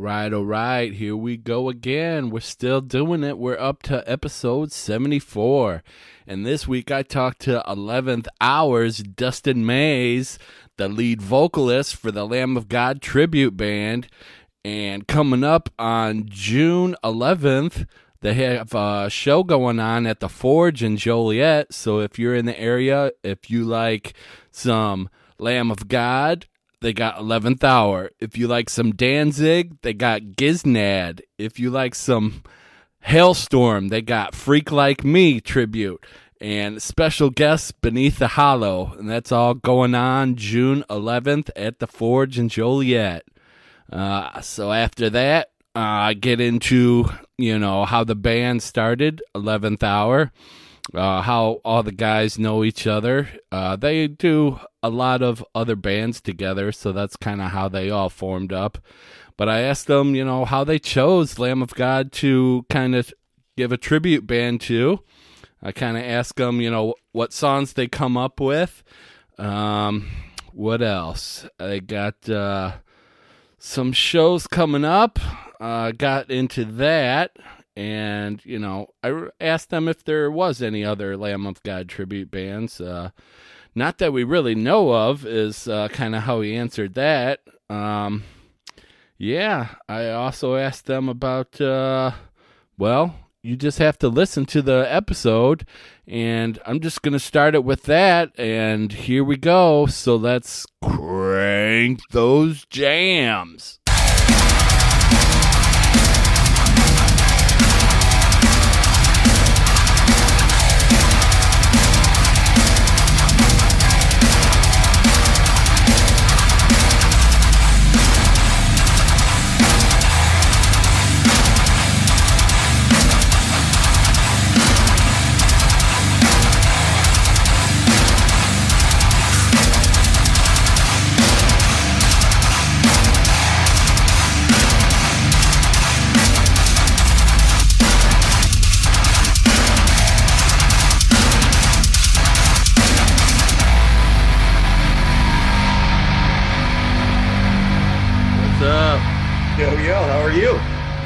right, all right. Here we go again. We're still doing it. We're up to episode 74. And this week I talked to 11th Hours Dustin Mayes, the lead vocalist for the Lamb of God tribute band. And coming up on June 11th, they have a show going on at the Forge in Joliet. So if you're in the area, if you like some Lamb of God, they got 11th Hour. If you like some Danzig, they got Giznad. If you like some Halestorm, they got Freak Like Me tribute and special guests Beneath the Hollow. And that's all going on June 11th at the Forge in Joliet. Uh, so after that, uh, I get into you know how the band started, Eleventh Hour, uh, how all the guys know each other. Uh, they do a lot of other bands together, so that's kind of how they all formed up. But I asked them, you know, how they chose Lamb of God to kind of give a tribute band to. I kind of asked them, you know, what songs they come up with. Um, what else? They got uh, some shows coming up uh, got into that, and you know, I asked them if there was any other Lamb of God tribute bands. Uh, not that we really know of, is uh, kind of how he answered that. Um, yeah, I also asked them about. Uh, well, you just have to listen to the episode, and I'm just gonna start it with that. And here we go. So let's crank those jams.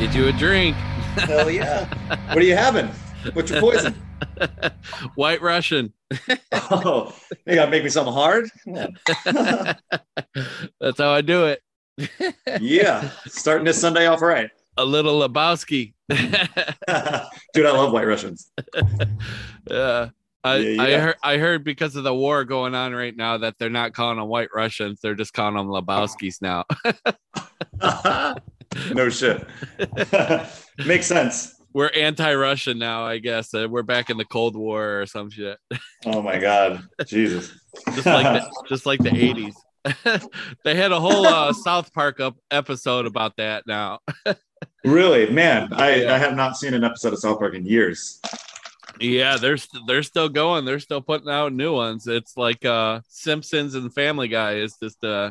Get you a drink. Hell yeah. what are you having? What's your poison? White Russian. Oh, you gotta make me something hard? That's how I do it. yeah. Starting this Sunday off right. A little Lebowski. Dude, I love white Russians. yeah. I, Yeah, I heard I heard because of the war going on right now that they're not calling them white Russians, they're just calling them Lebowskis now. no shit. Makes sense. We're anti-Russian now, I guess. Uh, we're back in the Cold War or some shit. Oh my god. Jesus. just like the, just like the 80s. they had a whole uh, South Park up episode about that now. Really? Man, I, Yeah. I have not seen an episode of South Park in years. Yeah, they're they're still going. They're still putting out new ones. It's like uh Simpsons and Family Guy is just uh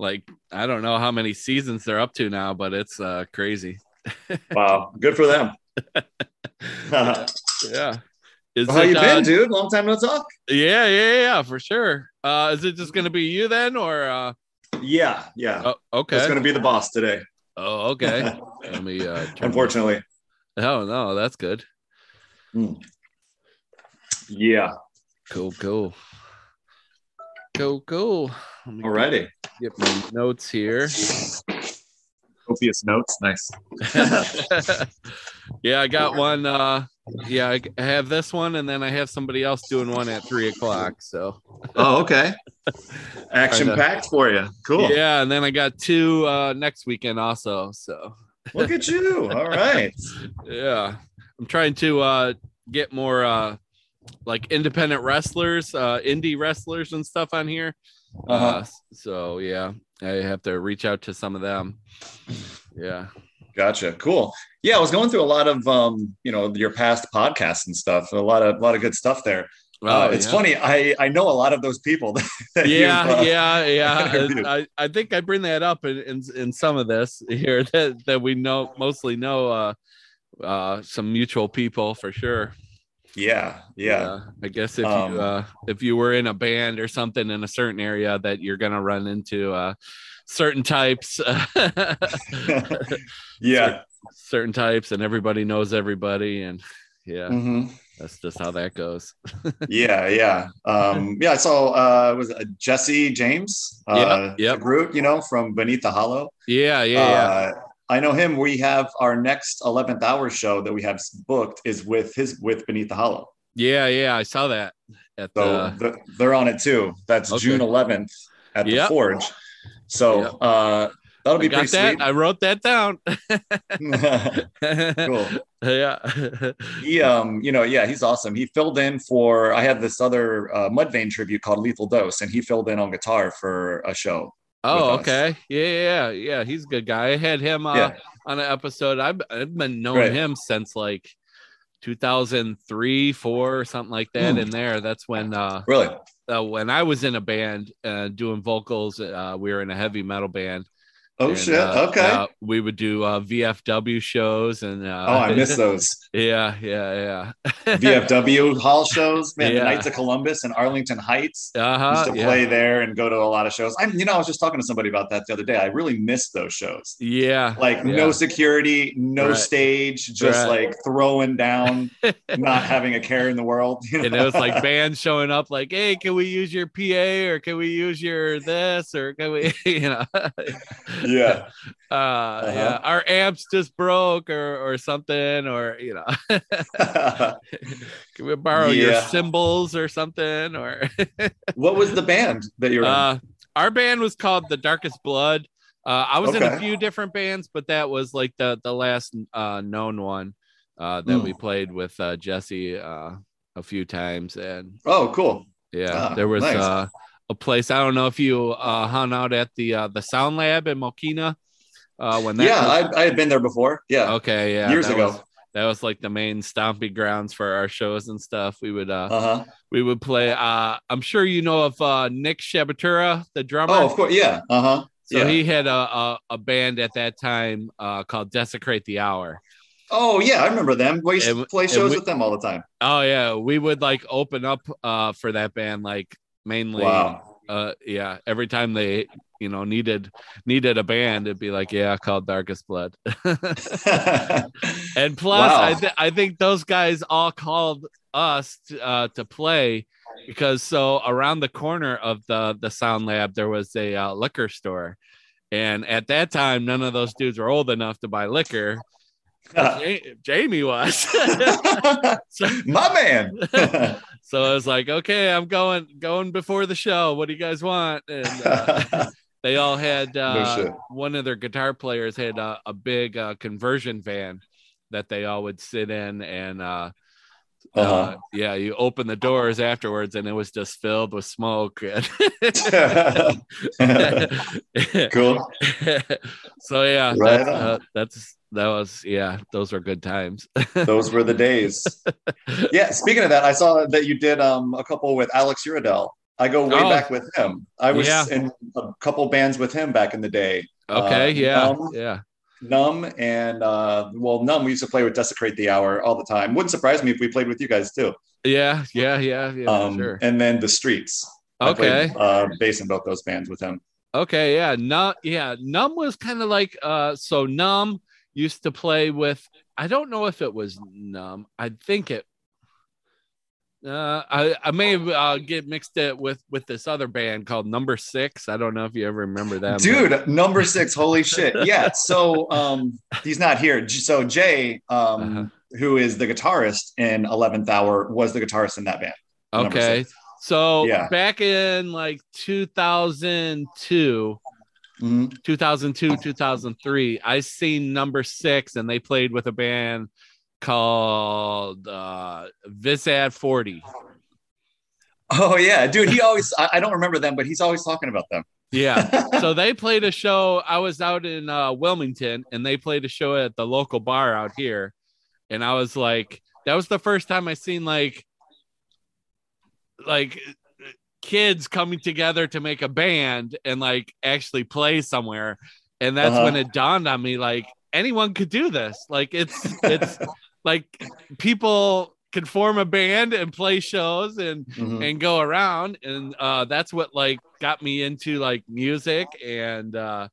like I don't know how many seasons they're up to now, but it's uh crazy. Wow. Good for them. Yeah. Is you it, uh, been, dude? Long time no talk. Yeah, yeah, yeah, for sure. Uh is it just gonna be you then or uh Yeah, yeah. oh, okay. It's gonna be the boss today. oh, okay. Let me uh Unfortunately. Oh no, that's good. Yeah. Cool, cool. Cool, cool. Alrighty. get my notes here. Copious notes. Nice. yeah, I got one. Uh, yeah, I I have this one, and then I have somebody else doing one at three o'clock. So Oh, okay. Action packed for you. Cool. yeah, and then I got two uh, next weekend also. So Look at you. All right. yeah, I'm trying to uh, get more uh, like independent wrestlers, uh, indie wrestlers, and stuff on here. uh Uh-huh. so yeah, I have to reach out to some of them. Yeah. Gotcha. Cool. Yeah, I was going through a lot of um, you know, your past podcasts and stuff. A lot of a lot of good stuff there. uh, it's Oh, yeah. funny. I I know a lot of those people. That yeah, uh, yeah, yeah. I, I think I bring that up in, in in some of this here that that we know mostly know uh uh some mutual people for sure. Yeah, yeah. I guess if Um, you uh, if you were in a band or something in a certain area, that you're gonna run into uh, certain types, yeah. certain types, and everybody knows everybody, and yeah, Mhm. that's just how that goes. Yeah, yeah. Um, yeah, I saw uh was it Jesse James, uh yeah, yep. Groot, you know, from Beneath the Hollow. Yeah, yeah, yeah. Uh, I know him. We have our next 11th hour show that we have booked is with his with Beneath the Hollow. Yeah, yeah, I saw that at So the th- they're on it too. That's Okay. June 11th at the Forge. So Yep. uh that'll I be got pretty that. sweet. I wrote that down. cool. Yeah. He um, you know, yeah, he's awesome. He filled in for I had this other uh, Mudvayne tribute called Lethal Dose, and he filled in on guitar for a show. Oh, okay. Yeah, yeah, yeah. He's a good guy. I had him uh, Yeah. on an episode. I've, I've been knowing Right. him since like 2003, four, something like that. Hmm. In there, that's when uh, Really? uh when I was in a band uh, doing vocals. Uh, we were in a heavy metal band. Oh and, shit. uh, okay. uh, we would do uh, VFW shows and uh, oh, I miss those. yeah, yeah, yeah. VFW hall shows, man. Yeah. The Knights of Columbus and Arlington Heights. Uh used to Yeah. play there and go to a lot of shows. I'm, you know, I was just talking to somebody about that the other day. I really miss those shows. Yeah. Like Yeah. no security, no Right. stage, just Right. like throwing down, not having a care in the world. you and it was like bands showing up like hey can we use your pa or can we use your this or can we you know yeah, uh yeah our amps just broke or or something or you know can we borrow your Yeah. cymbals or something or what was the band that you were? uh our band was called the darkest blood uh i was in a few different bands but that was like the the last uh known one uh that Hmm. we played with uh jesse uh a few times and oh, cool. Yeah, Ah, there was nice. A place. I don't know if you uh, hung out at the uh, the Sound Lab in Mokena. Uh, when that yeah, was- I, I had been there before. Yeah, okay, yeah, years that ago. was- that was like the main stomping grounds for our shows and stuff. We would uh, Uh huh. we would play. Uh, I'm sure you know of uh, Nick Shabatura, the drummer. Oh, of course. Yeah. Uh huh. so yeah. he had a, a a band at that time uh, called Desecrate the Hour. Oh, yeah. I remember them. We used to play shows we- with them all the time. Oh yeah, we would like open up uh, for that band like mainly. Wow. uh yeah every time they you know needed needed a band it'd be like yeah called darkest blood and plus Wow. i th- i think those guys all called us to, uh to play because so around the corner of the the sound lab there was a uh, liquor store and at that time none of those dudes were old enough to buy liquor Ja- jamie was so, My man. So i was like okay i'm going going before the show. What do you guys want? And uh, they all had uh, shit. one of their guitar players had a, a big uh, conversion van that they all would sit in. And uh, uh Uh-huh. yeah you open the doors afterwards and it was just filled with smoke cool. so yeah Right that's, uh, that's that was yeah those were good times Those were the days. Yeah. Speaking of that, I saw that you did um, a couple with Alex Uridel. I go way Oh. back with him. I was Yeah. in a couple bands with him back in the day. okay Uh, yeah Numb, yeah Numb and uh, well, Numb. We used to play with Desecrate the Hour all the time. Wouldn't surprise me if we played with you guys too. yeah yeah yeah yeah um, sure And then the Streets. I okay played, uh, bass in both those bands with him. Okay, yeah, numb, yeah, numb was kind of like uh, so numb used to play with. I don't know if it was numb. I think it. Uh, I I may uh, get mixed it with with this other band called Number Six. I don't know if you ever remember that, Dude, number six, holy shit. Yeah. So um he's not here. So Jay, um, Uh-huh. who is the guitarist in 11th Hour, was the guitarist in that band. Okay, so Yeah. back in like 2002, Mhm. 2002, 2003, I seen Number Six, and they played with a band called uh, Visad 40. Oh yeah, dude. He always I, I don't remember them, but he's always talking about them. Yeah. so they played a show. I was out in uh, Wilmington and they played a show at the local bar out here. And I was like, that was the first time I seen like, like kids coming together to make a band and like actually play somewhere. And that's Uh-huh. when it dawned on me, like anyone could do this. Like it's, it's like people can form a band and play shows and Mhm. and go around. And uh that's what like got me into like music. And uh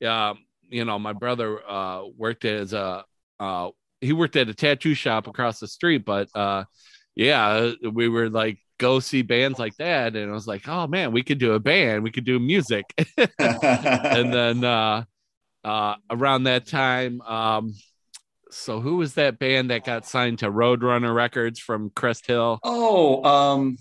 yeah you know my brother uh worked as a uh he worked at a tattoo shop across the street. But uh yeah we were like go see bands like that. And i was like oh man we could do a band. We could do music. And then uh uh around that time um so who was that band that got signed to roadrunner records from crest hill oh, um,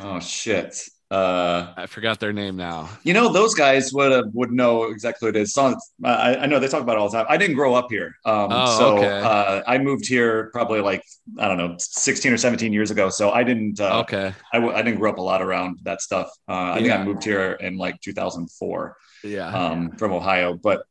oh shit. Uh, i forgot their name now you know, those guys would have would know exactly what it is. So, I, I know they talk about it all the time. I didn't grow up here, um, Oh, so okay. uh, I moved here probably like I don't know, sixteen or seventeen years ago. So I didn't. Uh, okay I, w- I didn't grow up a lot around that stuff. Uh, I think I moved here in like 2004 yeah um, from Ohio. But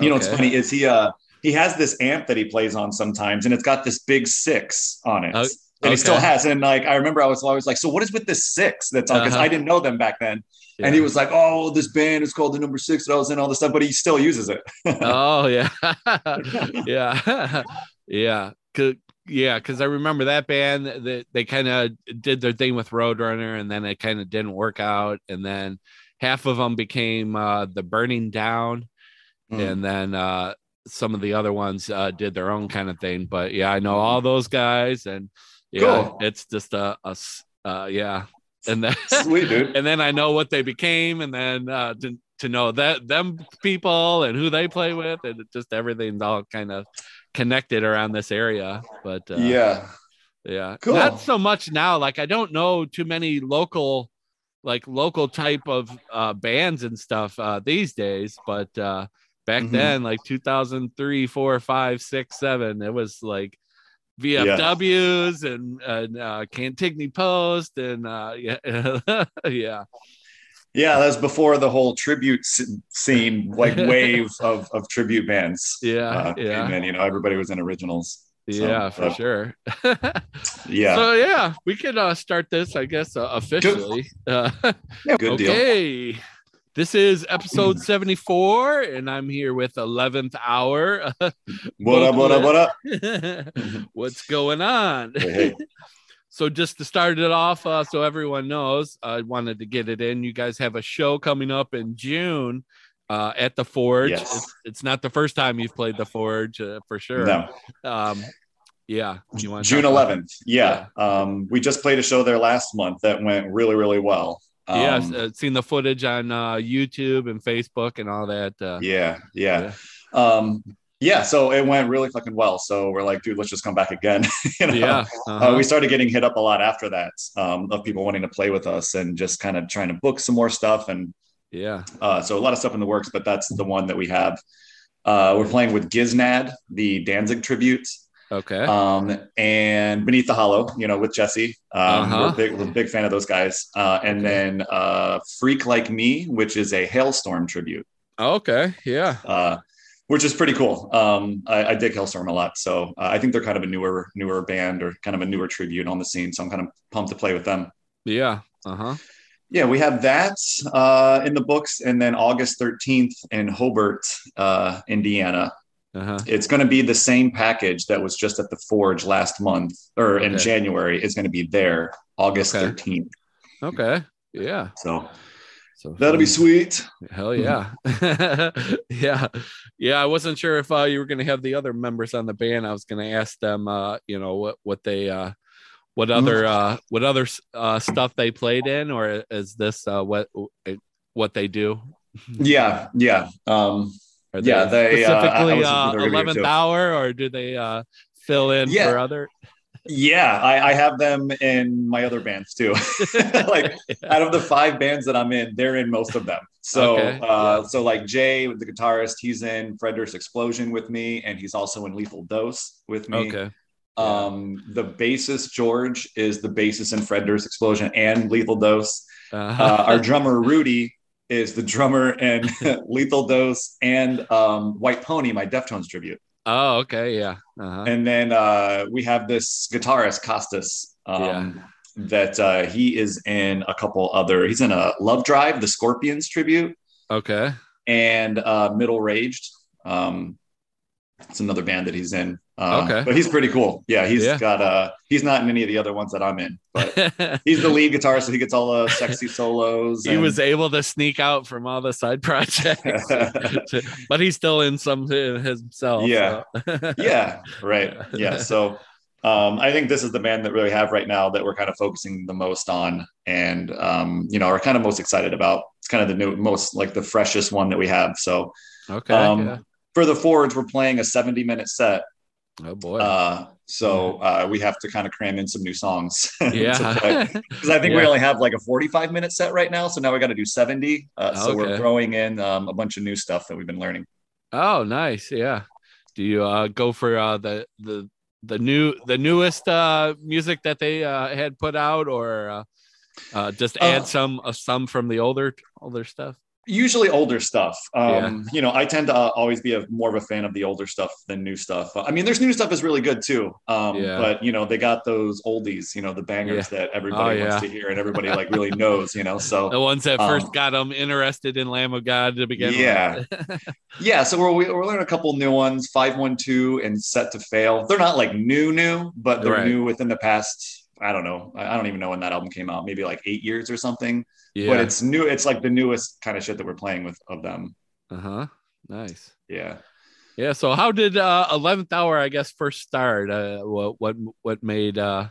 you know what's funny is he uh, he has this amp that he plays on sometimes, and it's got this big six on it. Oh, And he still has, and like I remember, I was always like, "So what is with this six that's on?" Because Uh-huh. I didn't know them back then, and he was like, "Oh, this band is called the Number Six that I was in, all this stuff," but he still uses it. oh yeah yeah yeah yeah because i remember that band that they kind of did their thing with roadrunner and then it kind of didn't work out and then half of them became uh the burning down Mm. and then uh some of the other ones uh did their own kind of thing but yeah i know all those guys and yeah Cool. it's just a, a uh yeah and then Sweet dude. and then I know what they became, and then uh, to to know that them people and who they play with, and just everything's all kind of connected around this area. But uh, yeah. yeah, Cool. not so much now. Like I don't know too many local, like local type of uh, bands and stuff uh, these days. But uh, back Mhm. then, like 2003, four, five, six, seven, it was like. VFWs and, and uh, Cantigny Post and uh, yeah, yeah, Yeah, that was before the whole tribute scene, like wave of, of tribute bands. yeah, uh, yeah. came in. You know, everybody was in originals. So, Yeah, for uh, sure. Yeah, So yeah, we could uh, start this, I guess, uh, officially. Uh, yeah good deal. This is episode 74, and I'm here with 11th hour. What up? What up? What up? What's going on? Hey. So just to start it off, uh, so everyone knows, I wanted to get it in. You guys have a show coming up in June uh, at the Forge. Yes. It's, it's not the first time you've played the Forge, uh, for sure. No, Um, yeah. June 11th. Yeah. Um, we just played a show there last month that went really, really well. Um, yes, uh, seen the footage on uh, YouTube and Facebook and all that. Uh, yeah, yeah. Um, yeah, so it went really fucking well. So we're like, dude, let's just come back again. you know? yeah. Uh, uh-huh. we started getting hit up a lot after that um, of people wanting to play with us and just kind of trying to book some more stuff. And yeah. uh, so a lot of stuff in the works, but that's the one that we have. Uh, we're playing with Giznad, the Danzig tribute, Okay. um, and Beneath the Hollow, you know, with Jesse. Um, Uh-huh. we're, big, we're a big fan of those guys. Uh, and Okay. then uh, Freak Like Me, which is a Halestorm tribute, okay. Yeah. uh, which is pretty cool. Um, I, I dig Halestorm a lot. So uh, I think they're kind of a newer, newer band or kind of a newer tribute on the scene. So I'm kind of pumped to play with them. Yeah. Uh huh. Yeah, we have that uh, in the books. And then August 13th in Hobart, uh, Indiana. Uh huh. It's going to be the same package that was just at the Forge last month or in January. It's going to be there August Okay. 13th. Okay. Yeah. So So that'll be sweet. Hell yeah. yeah. Yeah. I wasn't sure if uh, you were going to have the other members on the band. I was going to ask them, uh, you know, what, what they, uh, what other, uh, what other uh, stuff they played in, or is this uh, what, what they do? Yeah, yeah. Um, Are Yeah, they, uh, I specifically uh, thinking they were gonna 11th do hour, or do they uh, fill in Yeah. for other? yeah, I, I have them in my other bands too. like out of the five bands that I'm in, they're in most of them. So, Okay, uh, so like Jay, the guitarist, he's in Frederick's Explosion with me, and he's also in Lethal Dose with me. Okay. Um, the bassist George is the bassist in Frederick's Explosion and Lethal Dose. Uh-huh. Uh, our drummer Rudy is the drummer in Lethal Dose and um, White Pony, my Deftones tribute. oh, okay. Yeah. Uh-huh. And then uh, we have this guitarist Costas. Um, That uh, he is in a couple other. He's in a Love Drive, the Scorpions tribute, Okay. and uh, Middle Raged. Um, it's another band that he's in. Uh, Okay. but he's pretty cool. Yeah, he's Yeah. got uh he's not in any of the other ones that I'm in, but he's the lead guitarist, so he gets all the sexy solos. he and- was able to sneak out from all the side projects, but he's still in some himself. Yeah. so. yeah, right. Yeah. So um, I think this is the band that really have right now that we're kind of focusing the most on and um, you know, are kind of most excited about. It's kind of the new most like the freshest one that we have. So okay. um, yeah. for the forwards, we're playing a 70 minute set. Oh boy. Uh, so uh, we have to kind of cram in some new songs. yeah. Because I think we only have like a 45 minute set right now. So now we got to do 70. Uh, so we're throwing in um, a bunch of new stuff that we've been learning. oh, nice. Yeah. Do you uh, go for uh, the the the new the newest uh, music that they uh, had put out, or uh, uh, just add some some from the older older stuff? Usually older stuff. Um, You know, I tend to uh, always be a more of a fan of the older stuff than new stuff. I mean, there's new stuff is really good too. Um, Yeah. But you know, they got those oldies, you know, the bangers that everybody Oh, wants to hear and everybody like really knows. You know, so The ones that Um, first got them interested in Lamb of God to begin Yeah. with. Yeah, Yeah. so we're we're learning a couple new ones, five one two and set to fail. They're not like new new, but they're Right. new within the past. I don't know. I don't even know when that album came out. Maybe like eight years or something. Yeah. But it's new. It's like the newest kind of shit that we're playing with of them. uh huh. Nice. Yeah. Yeah. So how did uh eleventh hour I guess first start? Uh what what what made uh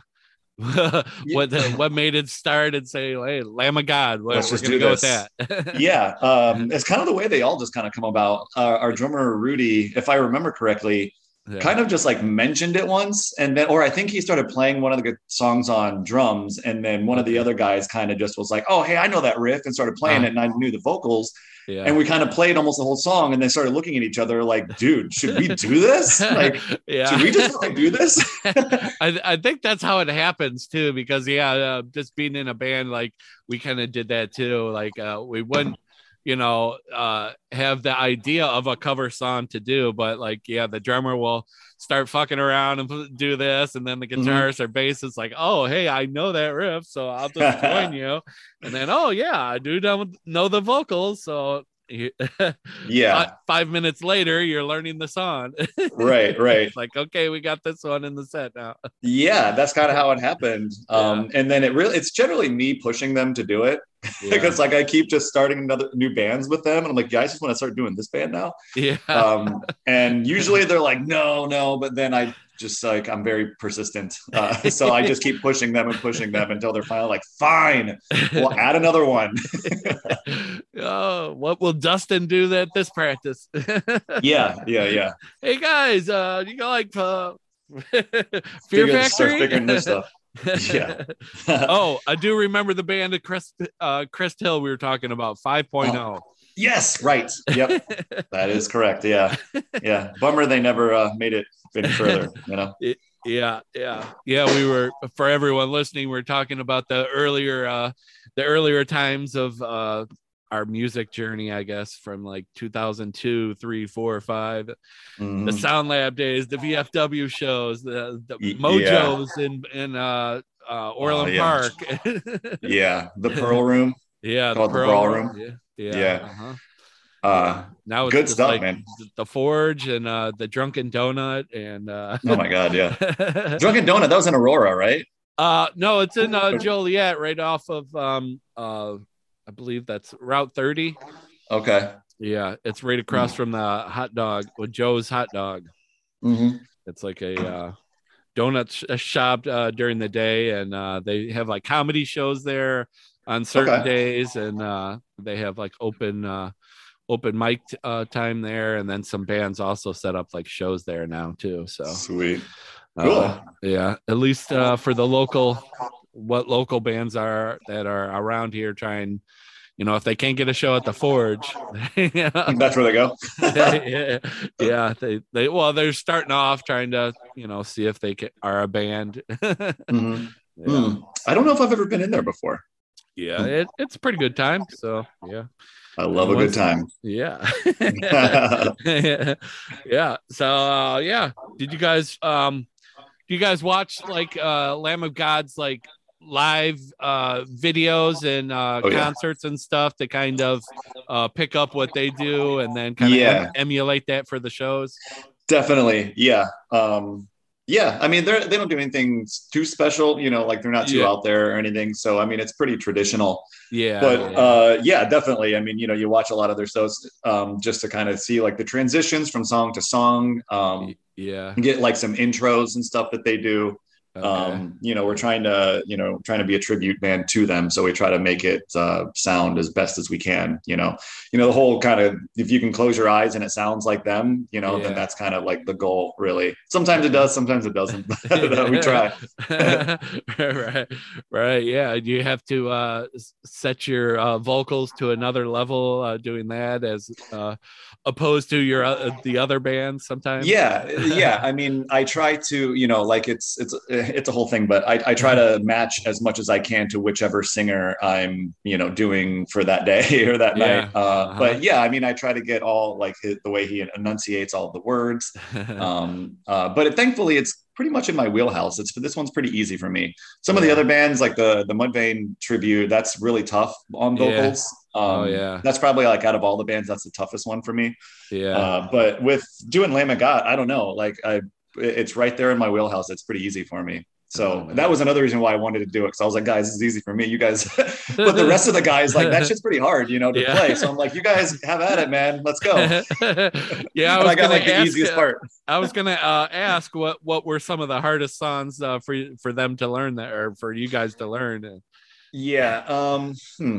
what what made it start and say, hey, Lamb of God, what, Let's just do go this. with that. Yeah. Um, it's kind of the way they all just kind of come about. Uh, our drummer Rudy, if I remember correctly, Yeah. kind of just like mentioned it once and then or i think he started playing one of the songs on drums and then one of the other guys kind of just was like oh hey i know that riff and started playing Uh-huh. it and i knew the vocals yeah. and we kind of played almost the whole song and then started looking at each other like dude should we do this like yeah. should we just like, do this I, I think that's how it happens too because yeah uh, just being in a band like we kind of did that too like uh, we wouldn't you know uh, have the idea of a cover song to do but like yeah the drummer will start fucking around and do this and then the Mhm. guitarist or bass is like oh hey i know that riff so i'll just join you and then oh yeah i do know the vocals so yeah. five minutes later you're learning the song. Right right. It's like okay we got this one in the set now. Yeah that's kind of how it happened. Um and then it really it's generally me pushing them to do it. Because like i keep just starting another new bands with them and i'm like yeah, I just want to start doing this band now? Yeah. Um, and usually they're like, no, no, but then I just like I'm very persistent, uh, so I just keep pushing them and pushing them until they're finally like, fine, we'll add another one. oh, what will Dustin do at this practice? yeah, yeah, yeah. hey guys, uh, you got like uh, Fear Figure- start Factory? figuring new stuff. Yeah. oh, I do remember the band of Chris uh Crest Hill we were talking about 5.0. yes, right. Yep, that is correct. Yeah, yeah. Bummer they never uh, made it any further. You know. Yeah, yeah, yeah. We were for everyone listening. We are talking about the earlier, uh, the earlier times of uh, our music journey. I guess from like 2002, three, four, five, the. Sound Lab days, the VFW shows, the, the Mojos in in uh, uh, Orland Oh, yeah. Park. Yeah, the Pearl Room. yeah, the Pearl Brawl Room. Room. Yeah, yeah. Yeah. Uh-huh. Uh, Now it's good stuff, like man. the Forge and uh, the Drunken Donut and uh, oh my god, yeah. Drunken Donut. That was in Aurora, right? Uh no, it's in uh Joliet, right off of um uh I believe that's Route 30. Okay. Yeah, it's right across from the hot dog with Joe's hot dog. Mm-hmm. It's like a uh donut sh- shop uh, during the day and uh they have like comedy shows there on certain Okay. days and uh they have like open uh open mic uh time there and then some bands also set up like shows there now too so Sweet. uh, Cool. yeah, at least uh, for the local, what local bands are that are around here trying, you know, if they can't get a show at the Forge, yeah, That's where they go. yeah, yeah, they they well they're starting off trying to you know see if they can, are a band. Mhm. yeah, Hmm. I don't know if I've ever been in there before. Yeah it, it's a pretty good time. So yeah, I love a good time. yeah, yeah. So uh, yeah, did you guys um, do you guys watch like uh, Lamb of God's like live uh videos and uh Oh, yeah. concerts and stuff to kind of uh pick up what they do and then kind of Yeah. emulate that for the shows Definitely, yeah. Um, yeah, I mean, they're they don't do anything too special, you know, like they're not too Yeah. out there or anything. So, I mean, it's pretty traditional. Yeah, but yeah. uh, yeah, definitely. I mean, you know, you watch a lot of their shows um, just to kind of see like the transitions from song to song, um, yeah. get like some intros and stuff that they do. Okay. Um, you know, we're trying to, you know, trying to be a tribute band to them, so we try to make it uh, sound as best as we can. You know, you know the whole kind of if you can close your eyes and it sounds like them, you know, Yeah. then that's kind of like the goal, really. Sometimes it does, sometimes it doesn't. But we try. right, right. Yeah, you have to uh, set your uh, vocals to another level uh, doing that, as uh, opposed to your uh, the other bands. Sometimes. yeah yeah i mean i try to you know like it's it's it's a whole thing but i, I try to match as much as i can to whichever singer i'm you know doing for that day or that Yeah. night uh, Uh-huh. but yeah i mean i try to get all like his, the way he enunciates all the words um, uh, but thankfully it's pretty much in my wheelhouse it's this one's pretty easy for me some of the other bands like the the mudvayne tribute that's really tough on Yeah. vocals um, Oh, yeah. that's probably like out of all the bands that's the toughest one for me yeah. uh, but with doing Lamb of God, I don't know. Like I, it's right there in my wheelhouse. It's pretty easy for me. So Oh, that was another reason why I wanted to do it. Cause I was like, guys, this is easy for me. You guys, but the rest of the guys, like that shit's pretty hard, you know, to Yeah. play. So I'm like, you guys have at it, man. Let's go. yeah, I was I got like the ask, easiest uh, part. I was gonna uh, ask what what were some of the hardest songs uh, for for them to learn that, or for you guys to learn. Yeah. Um, hmm.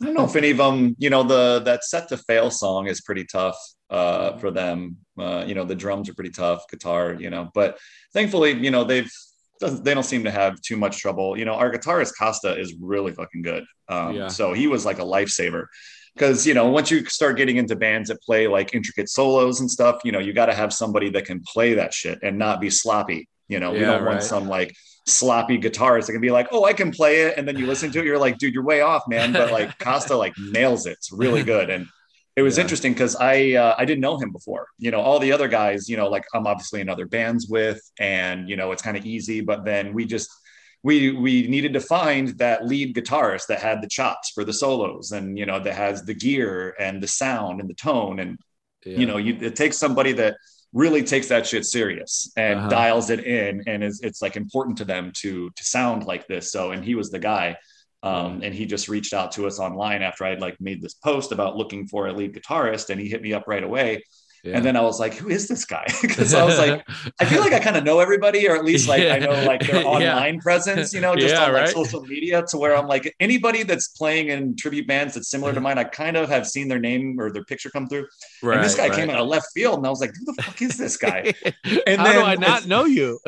I don't know if any of them, you know, the that set to fail song is pretty tough uh, for them. Uh, you know, the drums are pretty tough, guitar, you know, but thankfully, you know, they've doesn't they don't seem to have too much trouble. You know, our guitarist Costa is really fucking good. Um, Yeah. so he was like a lifesaver. Because you know, once you start getting into bands that play like intricate solos and stuff, you know, you got to have somebody that can play that shit and not be sloppy. You know, we don't right. want some like sloppy guitarist that can be like, oh, I can play it, and then you listen to it, you're like, dude, you're way off, man. But like Costa like nails it. It's really good, and it was Yeah. interesting because I uh, I didn't know him before. You know, all the other guys, you know, like I'm obviously in other bands with, and you know, it's kind of easy. But then we just we we needed to find that lead guitarist that had the chops for the solos, and you know, that has the gear and the sound and the tone, and Yeah. you know, you, it takes somebody that really takes that shit serious and Uh-huh. dials it in and is it's like important to them to to sound like this so and he was the guy um, and he just reached out to us online after I'd like made this post about looking for a lead guitarist and he hit me up right away Yeah. and then I was like who is this guy because I was like I feel like I kind of know everybody or at least like I know like their Yeah. online presence you know just Yeah, on like right. social media to where I'm like anybody that's playing in tribute bands that's similar to mine I kind of have seen their name or their picture come through right, and this guy right. came out of left field, and I was like, "Who the fuck is this guy?" And How do then I not know you?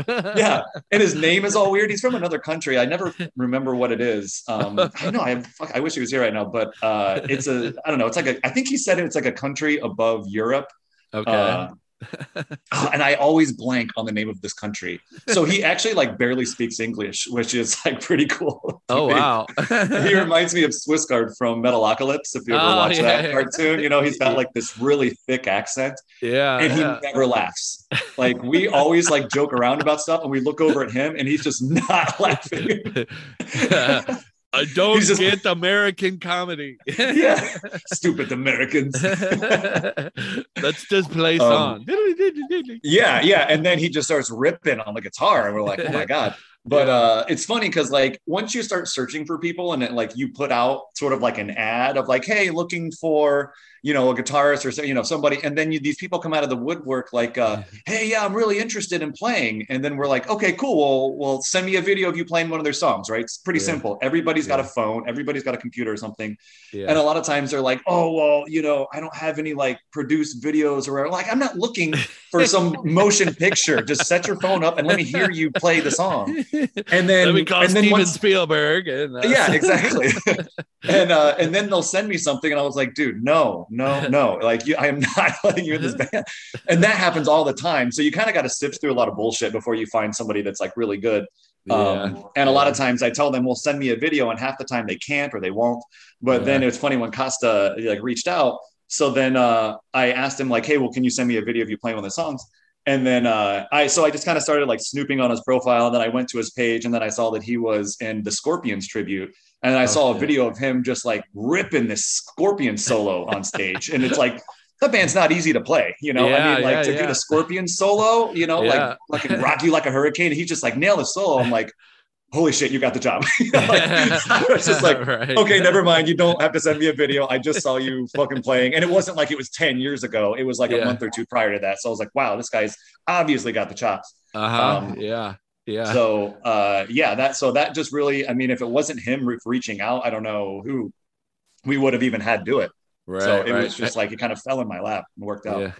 yeah, and his name is all weird. He's from another country. I never remember what it is. Um, I know. I fuck, I wish he was here right now, but uh, it's a. I don't know. It's like a. I think he said it's like a country above Europe. Okay. Uh, and I always blank on the name of this country. So he actually like barely speaks English, which is like pretty cool. oh wow. he reminds me of Skwisgaar from Metalocalypse. If you ever Oh, watch yeah, that yeah. cartoon, you know he's got like this really thick accent yeah. and he yeah. never laughs. Like we always like joke around about stuff, and we look over at him, and he's just not laughing. I don't just- get American comedy. yeah, stupid Americans. Let's just play Um, song. Yeah, yeah, and then he just starts ripping on the guitar, and we're like, oh my god. But uh, it's funny because like once you start searching for people, and it, like you put out sort of like an ad of like, hey, looking for you know a guitarist or you know somebody, and then you, these people come out of the woodwork like, uh, hey, yeah, I'm really interested in playing, and then we're like, okay, cool, well, well, send me a video of you playing one of their songs, right? It's pretty Yeah. simple. Everybody's got a phone, everybody's got a computer or something. yeah. And a lot of times they're like, oh, well, you know, I don't have any like produced videos or whatever. Like, I'm not looking for some motion picture. Just set your phone up and let me hear you play the song. And then, Let me call and then Steven once, Spielberg. And, uh, yeah, exactly. and uh, and then they'll send me something, and I was like, dude, no, no, no. Like, you, I am not letting you in this band. And that happens all the time. So you kind of got to sift through a lot of bullshit before you find somebody that's like really good. Um, and a lot of times I tell them, well, send me a video, and half the time they can't or they won't. But then Yeah. it's funny when Costa like reached out. So then uh, I asked him like, hey, well, can you send me a video of you playing one of the songs? And then uh, I so I just kind of started like snooping on his profile. And then I went to his page, and then I saw that he was in the Scorpions tribute. And I saw a video of him just like ripping this scorpion solo on stage. And it's like that band's not easy to play. You know, Yeah, I mean, like yeah, to yeah. get a Scorpion solo, you know, like like rock you like a hurricane. He just like nailed the solo. I'm like, holy shit, you got the job. You know, like, I was just like, Right. okay, never mind. You don't have to send me a video. I just saw you fucking playing. And it wasn't like it was 10 years ago. It was like Yeah. a month or two prior to that. So I was like, wow, this guy's obviously got the chops. Uh-huh. Um, yeah. Yeah. So uh yeah, that so that just really, I mean, if it wasn't him re- reaching out, I don't know who we would have even had do it. right. so it right. was just like it kind of fell in my lap and worked out. Yeah.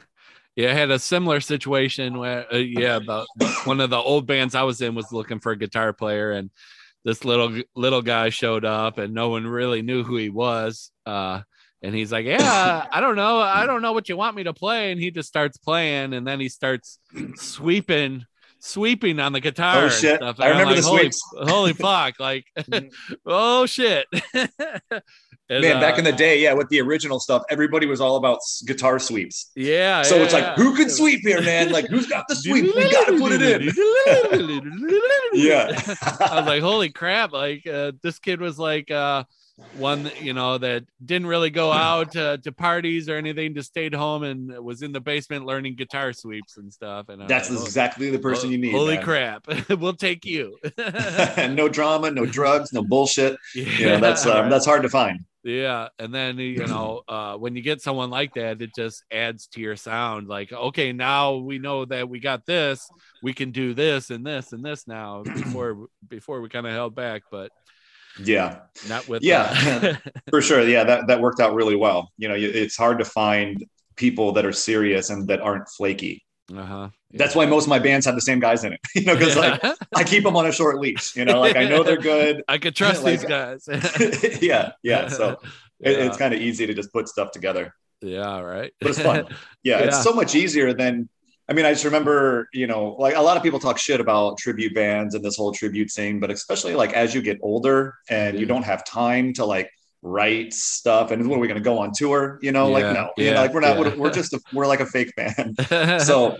Yeah, I had a similar situation where, uh, yeah, the one of the old bands I was in was looking for a guitar player, and this little little guy showed up, and no one really knew who he was. Uh, and he's like, "Yeah, I don't know, I don't know what you want me to play," and he just starts playing, and then he starts sweeping, sweeping on the guitar. Oh, and shit. stuff. I remember the like, holy, sweeps. holy fuck! Like, oh shit! And, Man, back uh, in the day, yeah, with the original stuff, everybody was all about guitar sweeps. yeah. So yeah, it's like, yeah. who can sweep here, man? Like, who's got the sweep? We got to put it in. Yeah. I was like, holy crap! Like uh, this kid was like uh, one, you know, that didn't really go out uh, to parties or anything, just stayed home and was in the basement learning guitar sweeps and stuff. And That's like, oh, exactly the person you need. Holy man. crap! we'll take you. no drama, no drugs, no bullshit. yeah, You know, that's um, that's hard to find. Yeah, and then you know, uh, when you get someone like that, it just adds to your sound. Like, okay, now we know that we got this, we can do this and this and this now. Before before we kind of held back, but Yeah, not with Yeah. uh, for sure. Yeah, that that worked out really well. You know, it's hard to find people that are serious and that aren't flaky. uh-huh. That's why most of my bands have the same guys in it. You know, because like I keep them on a short leash. You know, like I know they're good. I could trust Like- these guys. yeah, yeah. So it, it's kind of easy to just put stuff together. yeah, right. but it's fun. Yeah, Yeah. it's so much easier than. I mean, I just remember, you know, like a lot of people talk shit about tribute bands and this whole tribute scene, but especially like as you get older and you don't have time to like write stuff and what are we going to go on tour? You know, Yeah, like no, you yeah, know, like we're not, yeah. we're, we're just a, we're like a fake band. So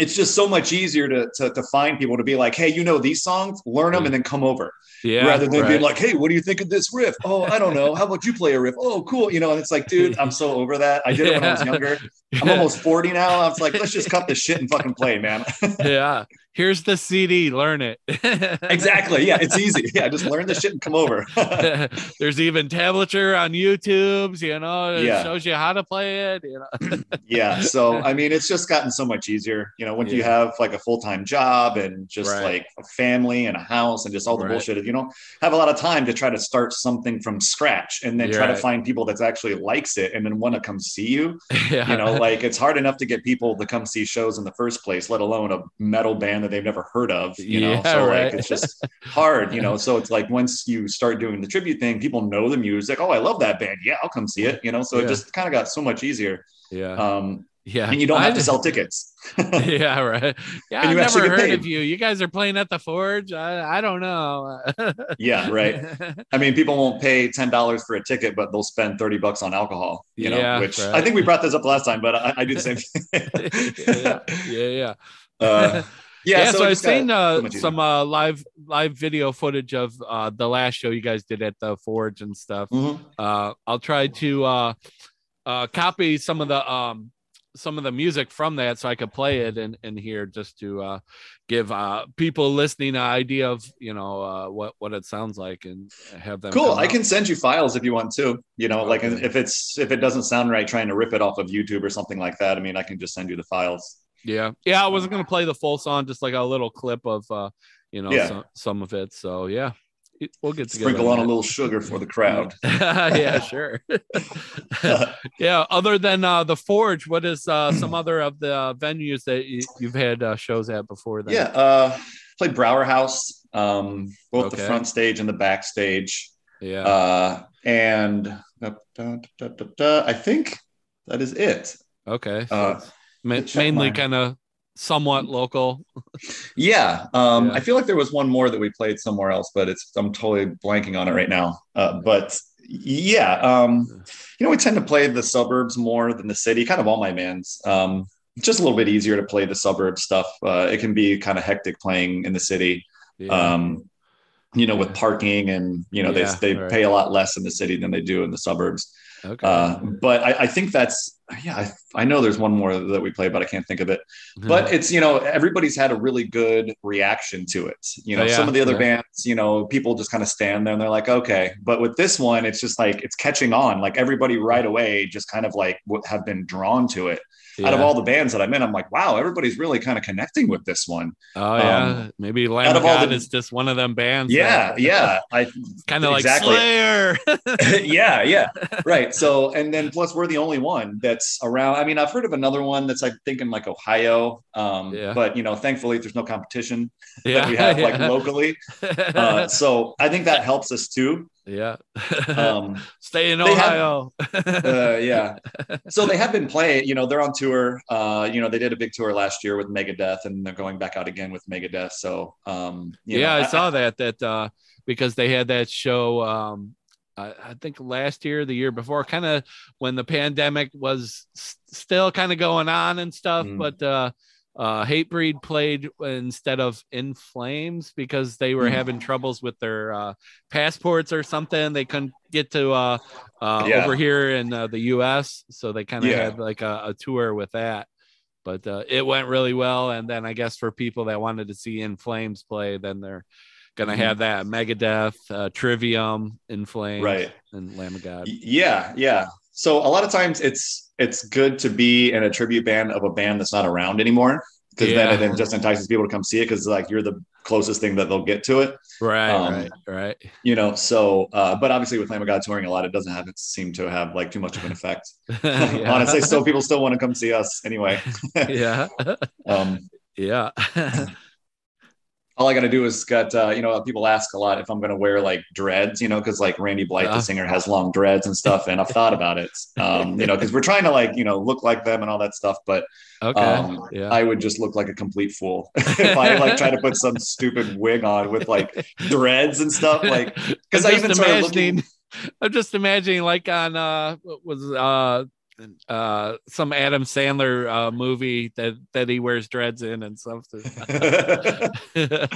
it's just so much easier to, to to find people to be like, hey, you know these songs, learn them, and then come over yeah, rather than right. being like, hey, what do you think of this riff? Oh, I don't know. How about you play a riff? Oh, cool. You know, and it's like, dude, I'm so over that. I did it when I was younger. I'm almost 40 now. I was like, let's just cut this shit and fucking play, man. yeah. Here's the CD. Learn it. exactly. Yeah, it's easy. Yeah, just learn the shit and come over. There's even tablature on YouTube's. You know, it Yeah. shows you how to play it. You know. yeah. So, I mean, it's just gotten so much easier. You know, when you have like a full time job and just Right. like a family and a house and just all the Right. bullshit, you don't have a lot of time to try to start something from scratch and then You're try to find people that actually likes it and then want to come see you. yeah. you know like it's hard enough to get people to come see shows in the first place let alone a metal band that they've never heard of you know Yeah, so right. like it's just hard you know so it's like once you start doing the tribute thing people know the music oh i love that band yeah i'll come see it you know so Yeah. it just kind of got so much easier yeah. um yeah. and you don't have to sell tickets yeah, right. Yeah, I've never heard paid. of you. You guys are playing at the Forge. I, I don't know. yeah right i mean people won't pay $10 for a ticket but they'll spend 30 bucks on alcohol you know Yeah, which right. i think we brought this up last time but i, I do the same yeah, thing yeah, yeah. uh, Yeah, yeah, so, it I've seen uh, so some uh, live live video footage of uh, the last show you guys did at the Forge and stuff. Mhm. Uh, I'll try to uh, uh, copy some of the um, some of the music from that so I could play it in, in here just to uh, give uh, people listening an idea of you know uh, what what it sounds like and have them. Cool. I out. can send you files if you want to. You know, like if it's if it doesn't sound right, trying to rip it off of YouTube or something like that. I mean, I can just send you the files. Yeah, yeah. I wasn't gonna play the full song, just like a little clip of uh, you know Yeah. some, some of it. So yeah, we'll get together. Sprinkle on a little sugar for the crowd. yeah, sure. yeah. Other than uh, the Forge, what is uh, some other of the uh, venues that you, you've had uh, shows at before? Then? yeah. Uh, played Brauer House, um, both the front stage and the backstage. yeah. Uh, and da, da, da, I think that is it. okay. Uh, ma- mainly kind of somewhat local. Yeah. Um, Yeah. I feel like there was one more that we played somewhere else, but it's I'm totally blanking on it right now. Uh, but yeah, um, you know, we tend to play the suburbs more than the city, kind of all my bands. Um, just a little bit easier to play the suburb stuff. Uh, it can be kind of hectic playing in the city. Yeah. Um, you know, with parking and you know, they they right. pay a lot less in the city than they do in the suburbs. okay. Uh, but I, I think that's yeah, I, I, know there's one more that we play, but I can't think of it. Mm-hmm. But it's you know everybody's had a really good reaction to it. You know, oh, yeah, some of the other yeah. bands, you know, people just kind of stand there and they're like, okay. But with this one, it's just like it's catching on. Like everybody right away just kind of like have been drawn to it yeah. out of all the bands that I'm in, I'm like, wow, everybody's really kind of connecting with this one. Oh yeah, um, maybe Lamb of God the, is just one of them bands. Yeah, that, yeah, I kind of exactly. like Slayer. yeah, yeah, right. So and then plus we're the only one that's around. I mean, I've heard of another one that's I think in like Ohio, um, yeah. but you know, thankfully there's no competition yeah, that we have yeah. like locally. Uh, so I think that helps us too. Yeah. um, Stay in Ohio. Have, uh, yeah. So they have been playing, you know, they're on tour. Uh, you know, they did a big tour last year with Megadeth and they're going back out again with Megadeth. So, um, yeah, know, I, I, saw that, that, uh, because they had that show, um, I, I think last year, the year before, kind of when the pandemic was s- still kind of going on and stuff, mm. but, uh, uh, Hatebreed played instead of In Flames because they were mm. having troubles with their uh, passports or something. They couldn't get to uh, uh, yeah. over here in uh, the U.S., so they kind of yeah. had like a, a, tour with that. But uh, it went really well, and then I guess for people that wanted to see In Flames play, then they're gonna mm-hmm. have that Megadeth, uh, Trivium, In Flames, right, and Lamb of God. Yeah, yeah. So a lot of times it's it's good to be in a tribute band of a band that's not around anymore because yeah. then it just entices people to come see it because like you're the closest thing that they'll get to it. Right, um, right, right. You know, so uh, but obviously with Lamb of God touring a lot, it doesn't have it seem to have like too much of an effect. Honestly, still people still want to come see us anyway. yeah. um, yeah all I got to do is got uh, you know people ask a lot if I'm going to wear like dreads, you know, because like Randy Blythe, the singer, has long dreads and stuff, and I've thought about it, um, you know, because we're trying to like you know look like them and all that stuff, but okay, um, yeah. I would just look like a complete fool if I like try to put some stupid wig on with like dreads and stuff, like because I even started looking. I'm just imagining like on uh was uh uh some Adam Sandler uh movie that that he wears dreads in and something.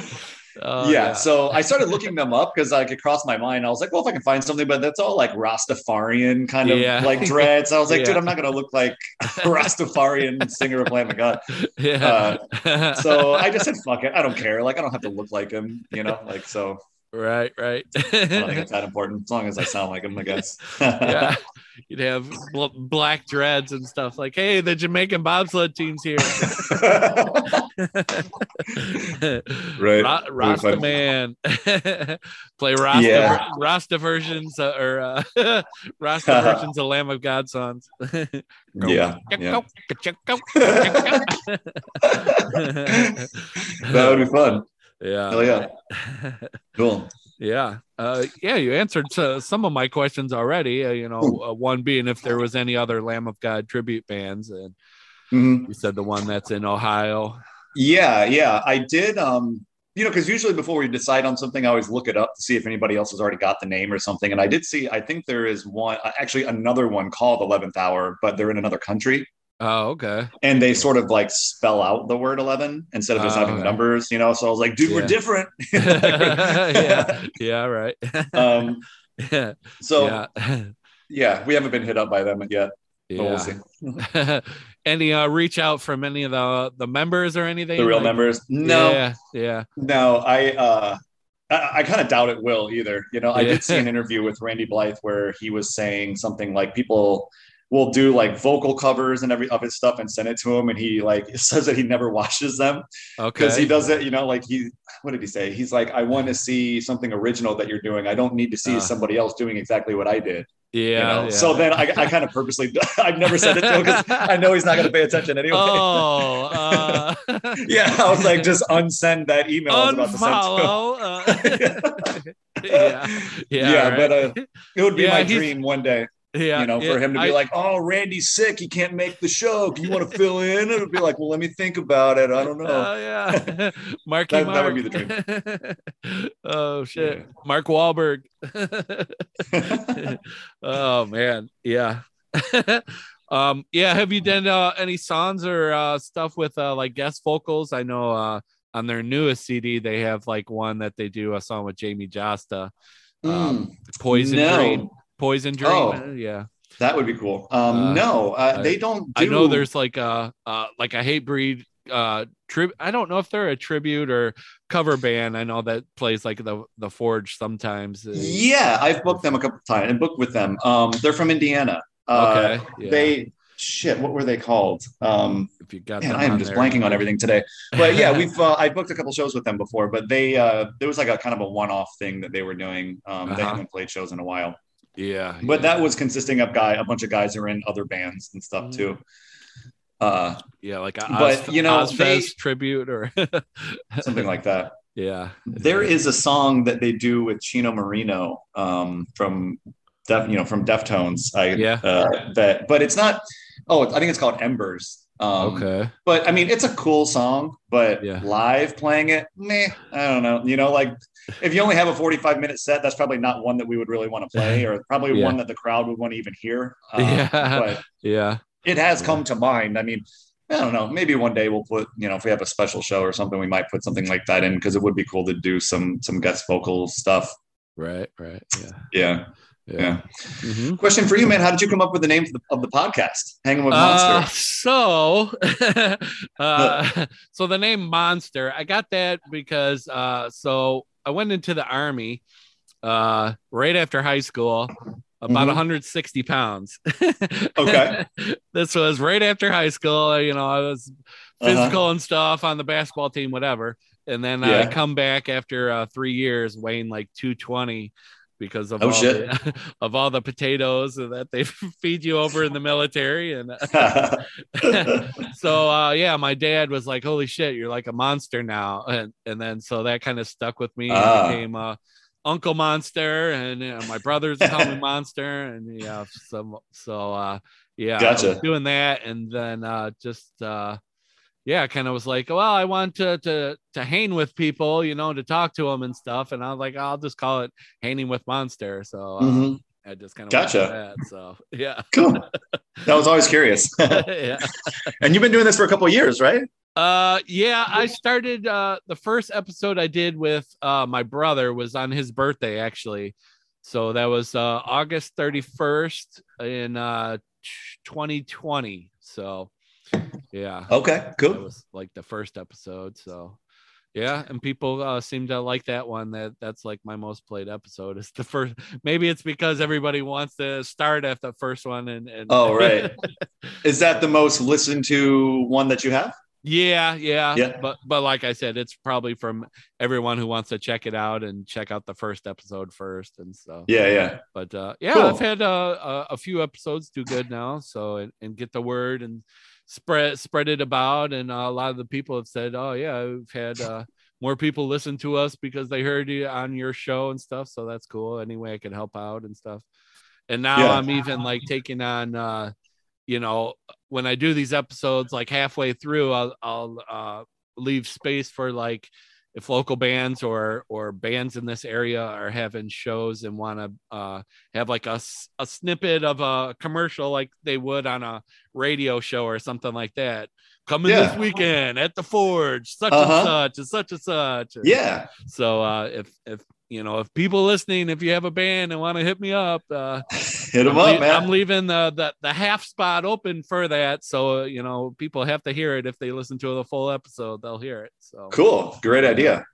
Yeah, yeah, so I started looking them up because like it crossed my mind. I was like, well, if I can find something, but that's all like Rastafarian kind of yeah. like dreads. I was like, yeah. dude, I'm not gonna look like Rastafarian singer of Lamb of God. Yeah. Uh, so I just said, fuck it, I don't care. Like I don't have to look like him, you know. Like so. Right, right. I don't think it's that important as long as I sound like him, I guess. yeah you'd have bl- black dreads and stuff like, "Hey, the Jamaican bobsled team's here." right, Ra- Rasta man, play Rasta yeah. Rasta versions uh, or uh, Rasta versions of Lamb of God songs. yeah, yeah. that would be fun. Yeah, hell yeah, cool. Yeah. Uh, yeah, you answered uh, some of my questions already. Uh, you know, uh, one being if there was any other Lamb of God tribute bands, and mm-hmm. you said the one that's in Ohio. Yeah, yeah, I did. Um, you know, because usually before we decide on something, I always look it up to see if anybody else has already got the name or something. And I did see, I think there is one, uh, actually another one called Eleventh Hour, but they're in another country. Oh, okay. And they sort of like spell out the word 11 instead of just oh, having okay. numbers, you know? So I was like, dude, yeah. we're different. yeah. Yeah. Right. um, yeah. So yeah. yeah, we haven't been hit up by them yet. Yeah. We'll any uh, reach out from any of the the members or anything? The real like, members? No. Yeah. Yeah. No, I, uh, I, I kind of doubt it will either. You know, I did see an interview with Randy Blythe where he was saying something like people will do like vocal covers and every of his stuff and send it to him and he like says that he never watches them. Okay because he does it you know like he what did he say? He's like i want to see something original that you're doing. I don't need to see uh, somebody else doing exactly what i did. Yeah, you know? yeah. so then i, I kind of purposely i've never said it to him because i know he's not going to pay attention anyway. Oh uh... yeah i was like just unsend that email Unfollow, I was about to send to him. Uh... yeah yeah, yeah right. but uh, it would be yeah, my dream one day yeah, you know, for him to be I, like, "Oh, Randy's sick; he can't make the show. Do you want to fill in?" It'll be like, "Well, let me think about it. I don't know." Oh yeah, Marky that, Mark. that would be the dream. oh shit, yeah. Mark Wahlberg. oh man, yeah. um, yeah. Have you done uh, any songs or uh, stuff with uh, like guest vocals? I know uh, on their newest CD they have like one that they do a song with Jamey Jasta. Um, mm, Poison no. Dream Poison Dream. Oh. Yeah. That would be cool. Um, uh, no, uh, I, they don't. Do... I know there's like a uh, like a Hatebreed uh trib I don't know if they're a tribute or cover band. I know that plays like the the Forge sometimes. Yeah, I've booked them a couple times and booked with them. Um, they're from Indiana. Uh, okay. Yeah. They shit. What were they called? Um, if you got, man, I am just there. blanking on everything today. But yeah, we've uh, I booked a couple shows with them before, but they uh, there was like a kind of a one off thing that they were doing. Um, uh-huh. They haven't played shows in a while. Yeah, but yeah. that was consisting of guy a bunch of guys who are in other bands and stuff mm. too. Uh, yeah, like a but you know, they, tribute or something like that. Yeah, there is a song that they do with Chino Moreno um, from Def, you know, from Deftones. I yeah, uh, that, but it's not. Oh, I think it's called Embers. Um, okay. But I mean, it's a cool song, but yeah. live playing it, meh, I don't know. You know, like if you only have a 45 minute set, that's probably not one that we would really want to play, or probably yeah. one that the crowd would want to even hear. Uh, yeah. But yeah. It has yeah. come to mind. I mean, I don't know. Maybe one day we'll put, you know, if we have a special show or something, we might put something like that in because it would be cool to do some some guest vocal stuff. Right. Right. Yeah. Yeah. Yeah. Mm-hmm. Question for you, man. How did you come up with the name of the, of the podcast, Hanging with Monster? Uh, so, uh, so the name Monster, I got that because uh, so I went into the army uh, right after high school, about mm-hmm. 160 pounds. okay. this was right after high school. You know, I was uh-huh. physical uh-huh. and stuff on the basketball team, whatever. And then yeah. I come back after uh, three years weighing like 220 because of oh, all the, of all the potatoes that they feed you over in the military and so uh, yeah my dad was like holy shit you're like a monster now and and then so that kind of stuck with me ah. became uh, uncle monster and you know, my brothers call me monster and yeah so so uh yeah gotcha. doing that and then uh just uh yeah, kind of was like, well, I want to to to hang with people, you know, to talk to them and stuff. And I was like, I'll just call it hanging with monster. So uh, mm-hmm. I just kind of gotcha. That, so yeah, cool. That was always curious. yeah, and you've been doing this for a couple years, right? Uh, yeah, I started. Uh, the first episode I did with uh my brother was on his birthday actually. So that was uh August thirty first in uh 2020. So yeah. Okay. Cool. It was like the first episode. So yeah, and people uh, seem to like that one. That that's like my most played episode. Is the first. Maybe it's because everybody wants to start at the first one. And, and oh right, is that the most listened to one that you have? Yeah, yeah, yeah. But but like I said, it's probably from everyone who wants to check it out and check out the first episode first and so Yeah, yeah. But uh, yeah, cool. I've had uh, a, a few episodes do good now. So and, and get the word and spread spread it about and a lot of the people have said oh yeah we've had uh, more people listen to us because they heard you on your show and stuff so that's cool any way i can help out and stuff and now yeah. i'm even like taking on uh you know when i do these episodes like halfway through i'll i'll uh leave space for like if local bands or or bands in this area are having shows and want to uh, have like a, a snippet of a commercial like they would on a radio show or something like that coming yeah. this weekend at the forge such uh-huh. and such and such and such yeah so uh, if if you know, if people listening, if you have a band and want to hit me up, uh, hit them I'm up, man. I'm leaving the, the, the half spot open for that. So, uh, you know, people have to hear it. If they listen to the full episode, they'll hear it. So cool. Great idea.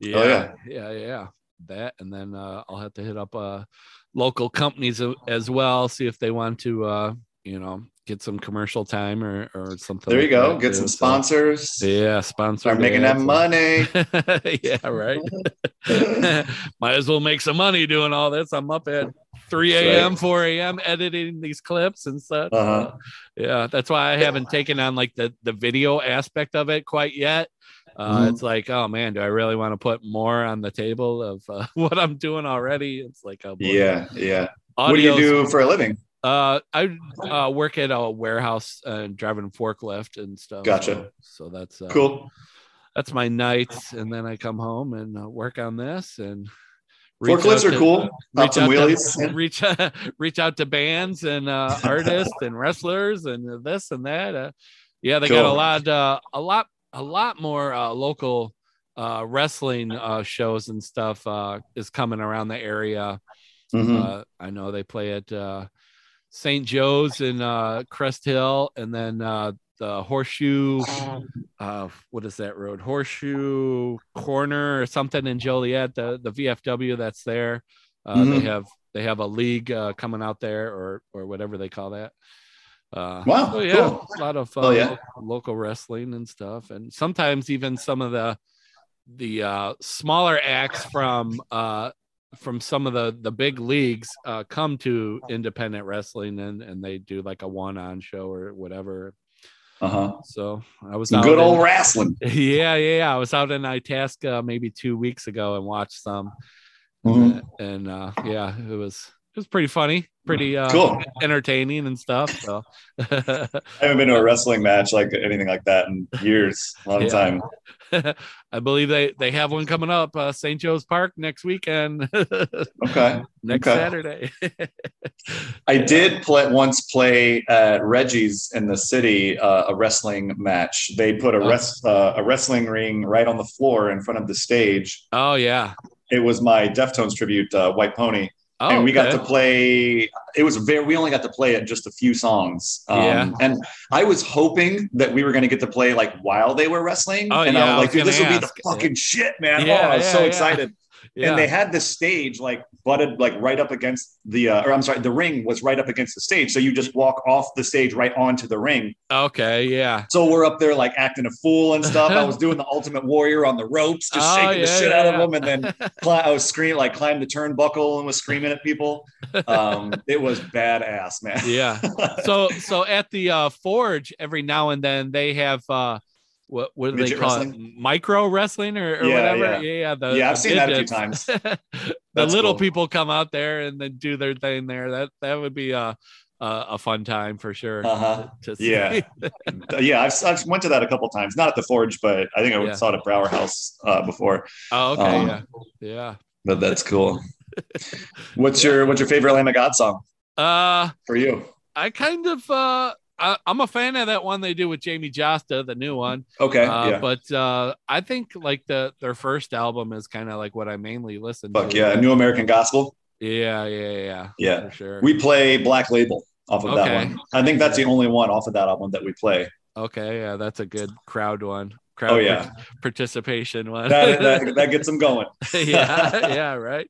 Yeah. Oh, yeah. Yeah. Yeah. That. And then, uh, I'll have to hit up, uh, local companies as well, see if they want to, uh, you know, get some commercial time or, or something. There you like go. Get some sponsors. So, yeah, sponsors. Start making that money. yeah, right. Might as well make some money doing all this. I'm up at 3 a.m., 4 a.m. editing these clips and such. Uh-huh. yeah, that's why I haven't taken on like the the video aspect of it quite yet. Uh, mm-hmm. It's like, oh man, do I really want to put more on the table of uh, what I'm doing already? It's like, oh, yeah, yeah. What do you do for a living? Uh, I uh, work at a warehouse and driving forklift and stuff. Gotcha. So, so that's uh, cool. That's my nights, and then I come home and uh, work on this. And forklifts are to, cool. Reach out, wheelies. To, reach reach out to bands and uh, artists and wrestlers and this and that. Uh, yeah, they cool. got a lot, uh, a lot, a lot more uh, local uh, wrestling uh, shows and stuff uh, is coming around the area. Mm-hmm. Uh, I know they play at uh, St. Joe's in uh, Crest Hill, and then uh, the Horseshoe. Uh, what is that road? Horseshoe Corner or something in Joliet. The the VFW that's there. Uh, Mhm. They have they have a league uh, coming out there, or or whatever they call that. Uh, Wow, so yeah, cool. a lot of uh, Oh, yeah. lo- local wrestling and stuff, and sometimes even some of the the uh, smaller acts from uh, from some of the the big leagues uh, come to independent wrestling and and they do like a one on show or whatever. Uh-huh. So I was Good in- old wrestling. yeah, yeah, yeah. I was out in Itasca maybe two weeks ago and watched some, Mhm. and uh, yeah, it was was pretty funny, pretty uh, Cool. entertaining and stuff. So I haven't been to a wrestling match like anything like that in years, a long Yeah. time. I believe they they have one coming up, uh, St. Joe's Park next weekend, Okay. next Okay. Saturday. I did play once play at Reggie's in the city uh, a wrestling match. They put a Oh. rest uh, a wrestling ring right on the floor in front of the stage. oh yeah. It was my Deftones tribute, uh, White Pony, Oh, and we got to play. It was very. We only got to play it just a few songs. Um, Yeah. And I was hoping that we were going to get to play like while they were wrestling. Oh, and yeah, I was like, dude, this will be the fucking shit, man. Yeah, oh, I was yeah, so yeah. excited. And they had this stage like butted like right up against the uh, or I'm sorry, the ring was right up against the stage. So you just walk off the stage right onto the ring. okay, yeah. So we're up there like acting a fool and stuff. I was doing the Ultimate Warrior on the ropes, just Oh, shaking the shit yeah, out of them, and then cli- I was screaming like climbed the turnbuckle and was screaming at people. Um, it was badass, man. yeah. So so at the uh, Forge, every now and then they have uh, what what do they Midget call it? Micro wrestling or, or Yeah, whatever. yeah. Yeah, yeah. The, Yeah, I've seen that a few times. The little cool. people come out there and then do their thing there. That that would be a a, a fun time for sure. Uh-huh. to, to see. Yeah. yeah, I've, I've went to that a couple times. Not at the Forge, but I think I Yeah. saw it at Brauer House uh, before. oh, okay. Um, yeah. Yeah. But that's cool. What's your What's your favorite Lamb of God song Uh, for you? I kind of uh. I, I'm a fan of that one they do with Jamey Jasta, the new one. Okay, Uh, yeah, But uh, I think like the their first album is kind of like what I mainly listen fuck to. yeah, New American Gospel. Yeah, yeah, yeah. Yeah, For sure. we play Black Label off of that one. I think that's the only one off of that album that we play. okay, yeah, that's a good crowd one. Crowd Oh yeah, participation one. that, that that gets them going. yeah, yeah, right.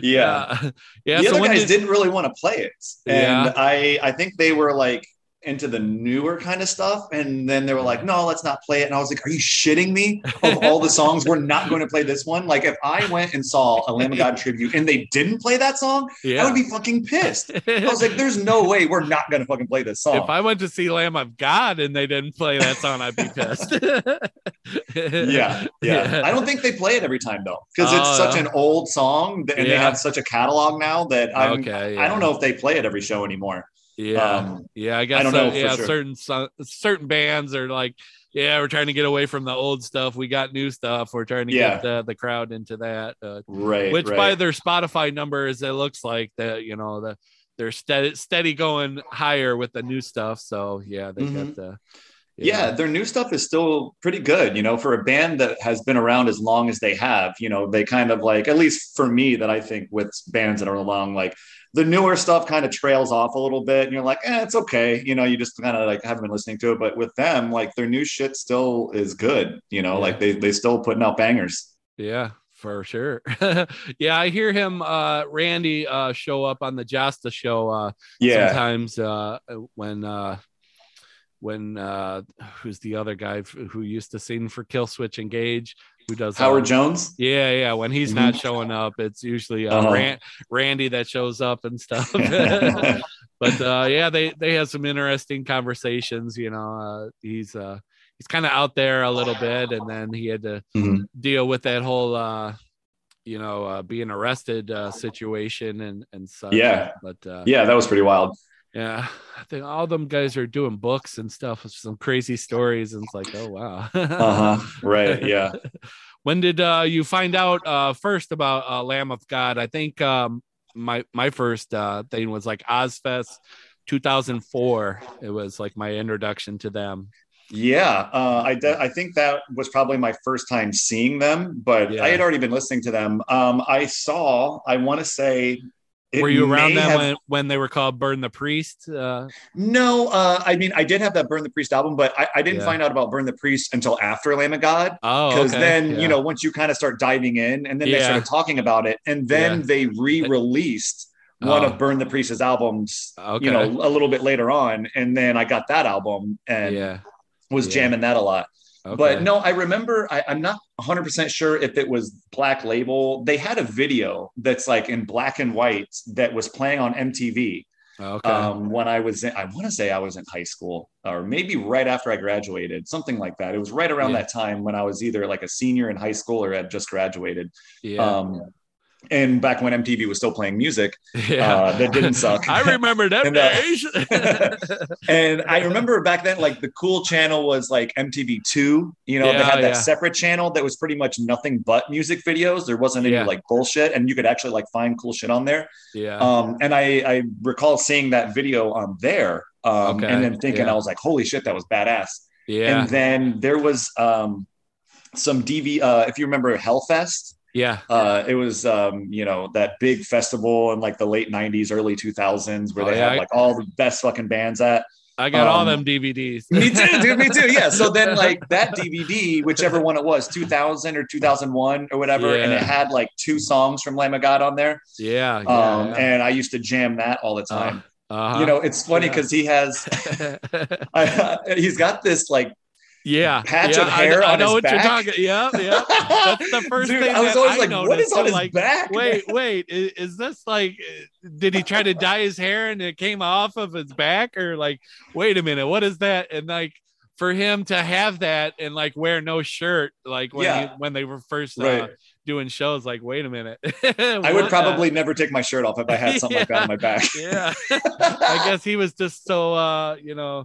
Yeah, yeah. yeah the so other guys did- didn't really want to play it, and Yeah. I I think they were like into the newer kind of stuff, and then they were like, no, let's not play it. And I was like, are you shitting me? Of all the songs, we're not going to play this one. Like if I went and saw a Lamb of God tribute and they didn't play that song, I would be fucking pissed. I was like, there's no way we're not going to fucking play this song. if I went to see Lamb of God and they didn't play that song, I'd be pissed. yeah, yeah. I don't think they play it every time though, because it's Oh, such an old song and they have such a catalog now that I'm, okay. I don't know if they play it every show anymore. Yeah, Um, yeah. I guess don't so- know yeah. sure. Certain certain bands are like, yeah, we're trying to get away from the old stuff. We got new stuff. We're trying to Yeah. get uh, the crowd into that. Uh, Right. which right. by their Spotify numbers, it looks like that you know the they're steady steady going higher with the new stuff. So yeah, they got Mhm. the yeah. their new stuff is still pretty good, you know, for a band that has been around as long as they have, you know, they kind of like, at least for me, that I think with bands that are along, like the newer stuff kind of trails off a little bit and you're like, eh, it's okay. You know, you just kind of like haven't been listening to it. But with them, like their new shit still is good, you know, Yeah. like they, they still putting out bangers. Yeah, for sure. yeah, I hear him uh Randy uh show up on the Jasta show uh Yeah. sometimes uh when uh when uh who's the other guy f- who used to sing for Killswitch Engage who does Howard Jones. yeah, yeah. When he's not showing up, it's usually uh, Uh-huh. Ran- Randy that shows up and stuff. but uh, yeah, they they have some interesting conversations. You know, uh, he's uh, he's kind of out there a little bit, and then he had to Mhm. deal with that whole uh, you know uh, being arrested uh, situation and and such. Yeah. but uh, Yeah, that was pretty wild. Yeah, I think all them guys are doing books and stuff with some crazy stories, and it's like, oh wow. Uh huh. Right. Yeah. when did uh, you find out uh, first about uh, Lamb of God? I think um, my my first uh, thing was like Ozzfest 2004. It was like my introduction to them. Yeah, uh, I de- I think that was probably my first time seeing them, but Yeah. I had already been listening to them. Um, I saw, I want to say, Were you around them have- when, when they were called Burn the Priest? Uh, No, uh, I mean, I did have that Burn the Priest album, but I, I didn't Yeah. find out about Burn the Priest until after Lamb of God. oh, Because okay. then, yeah. you know, once you kind of start diving in and then they started talking about it, and then Yeah. they re released one Oh. of Burn the Priest's albums, Okay. you know, a little bit later on. And then I got that album and yeah. was Yeah. jamming that a lot. Okay. But no, I remember, I, I'm not 100% sure if it was Black Label. They had a video that's like in black and white that was playing on MTV okay. um, when I was in, I want to say I was in high school or maybe right after I graduated, something like that. It was right around Yeah. that time when I was either like a senior in high school or had just graduated. yeah. Um, and back when MTV was still playing music, yeah. uh, that didn't suck. I remember that And, uh, and I remember back then, like the cool channel was like MTV2. You know, they had that yeah. separate channel that was pretty much nothing but music videos. There wasn't any Yeah. like bullshit, and you could actually like find cool shit on there. yeah. Um, and I, I recall seeing that video on there, um, Okay, and then thinking, yeah. I was like, holy shit, that was badass. yeah. And then there was um, some DV, uh, if you remember Hellfest, yeah. uh, it was, um, you know, that big festival in like the late 90s, early 2000s where Oh, they yeah, had I- like all the best fucking bands at. I got all um, them DVDs. Me too, dude. Me too. Yeah. So then, like that DVD, whichever one it was, 2000 or 2001 or whatever, and it had like two songs from Lamb of God on there. yeah. Um, yeah. and I used to jam that all the time. uh-huh. you know, it's funny Yeah. because he has, I, he's got this like, yeah. patch yeah, of hair I, I know what back. you're talking. About. Yeah. Yeah. That's the first Dude, thing I was that always I like, noticed. is on I'm his like, back? Wait, wait. Is, is this like? Did he try to dye his hair and it came off of his back, or like? Wait a minute. What is that? And like. For him to have that and like wear no shirt, like when Yeah. he, when they were first uh, Right. Doing shows, like wait a minute, I would probably never take my shirt off if I had something like that on my back. yeah i guess he was just so uh you know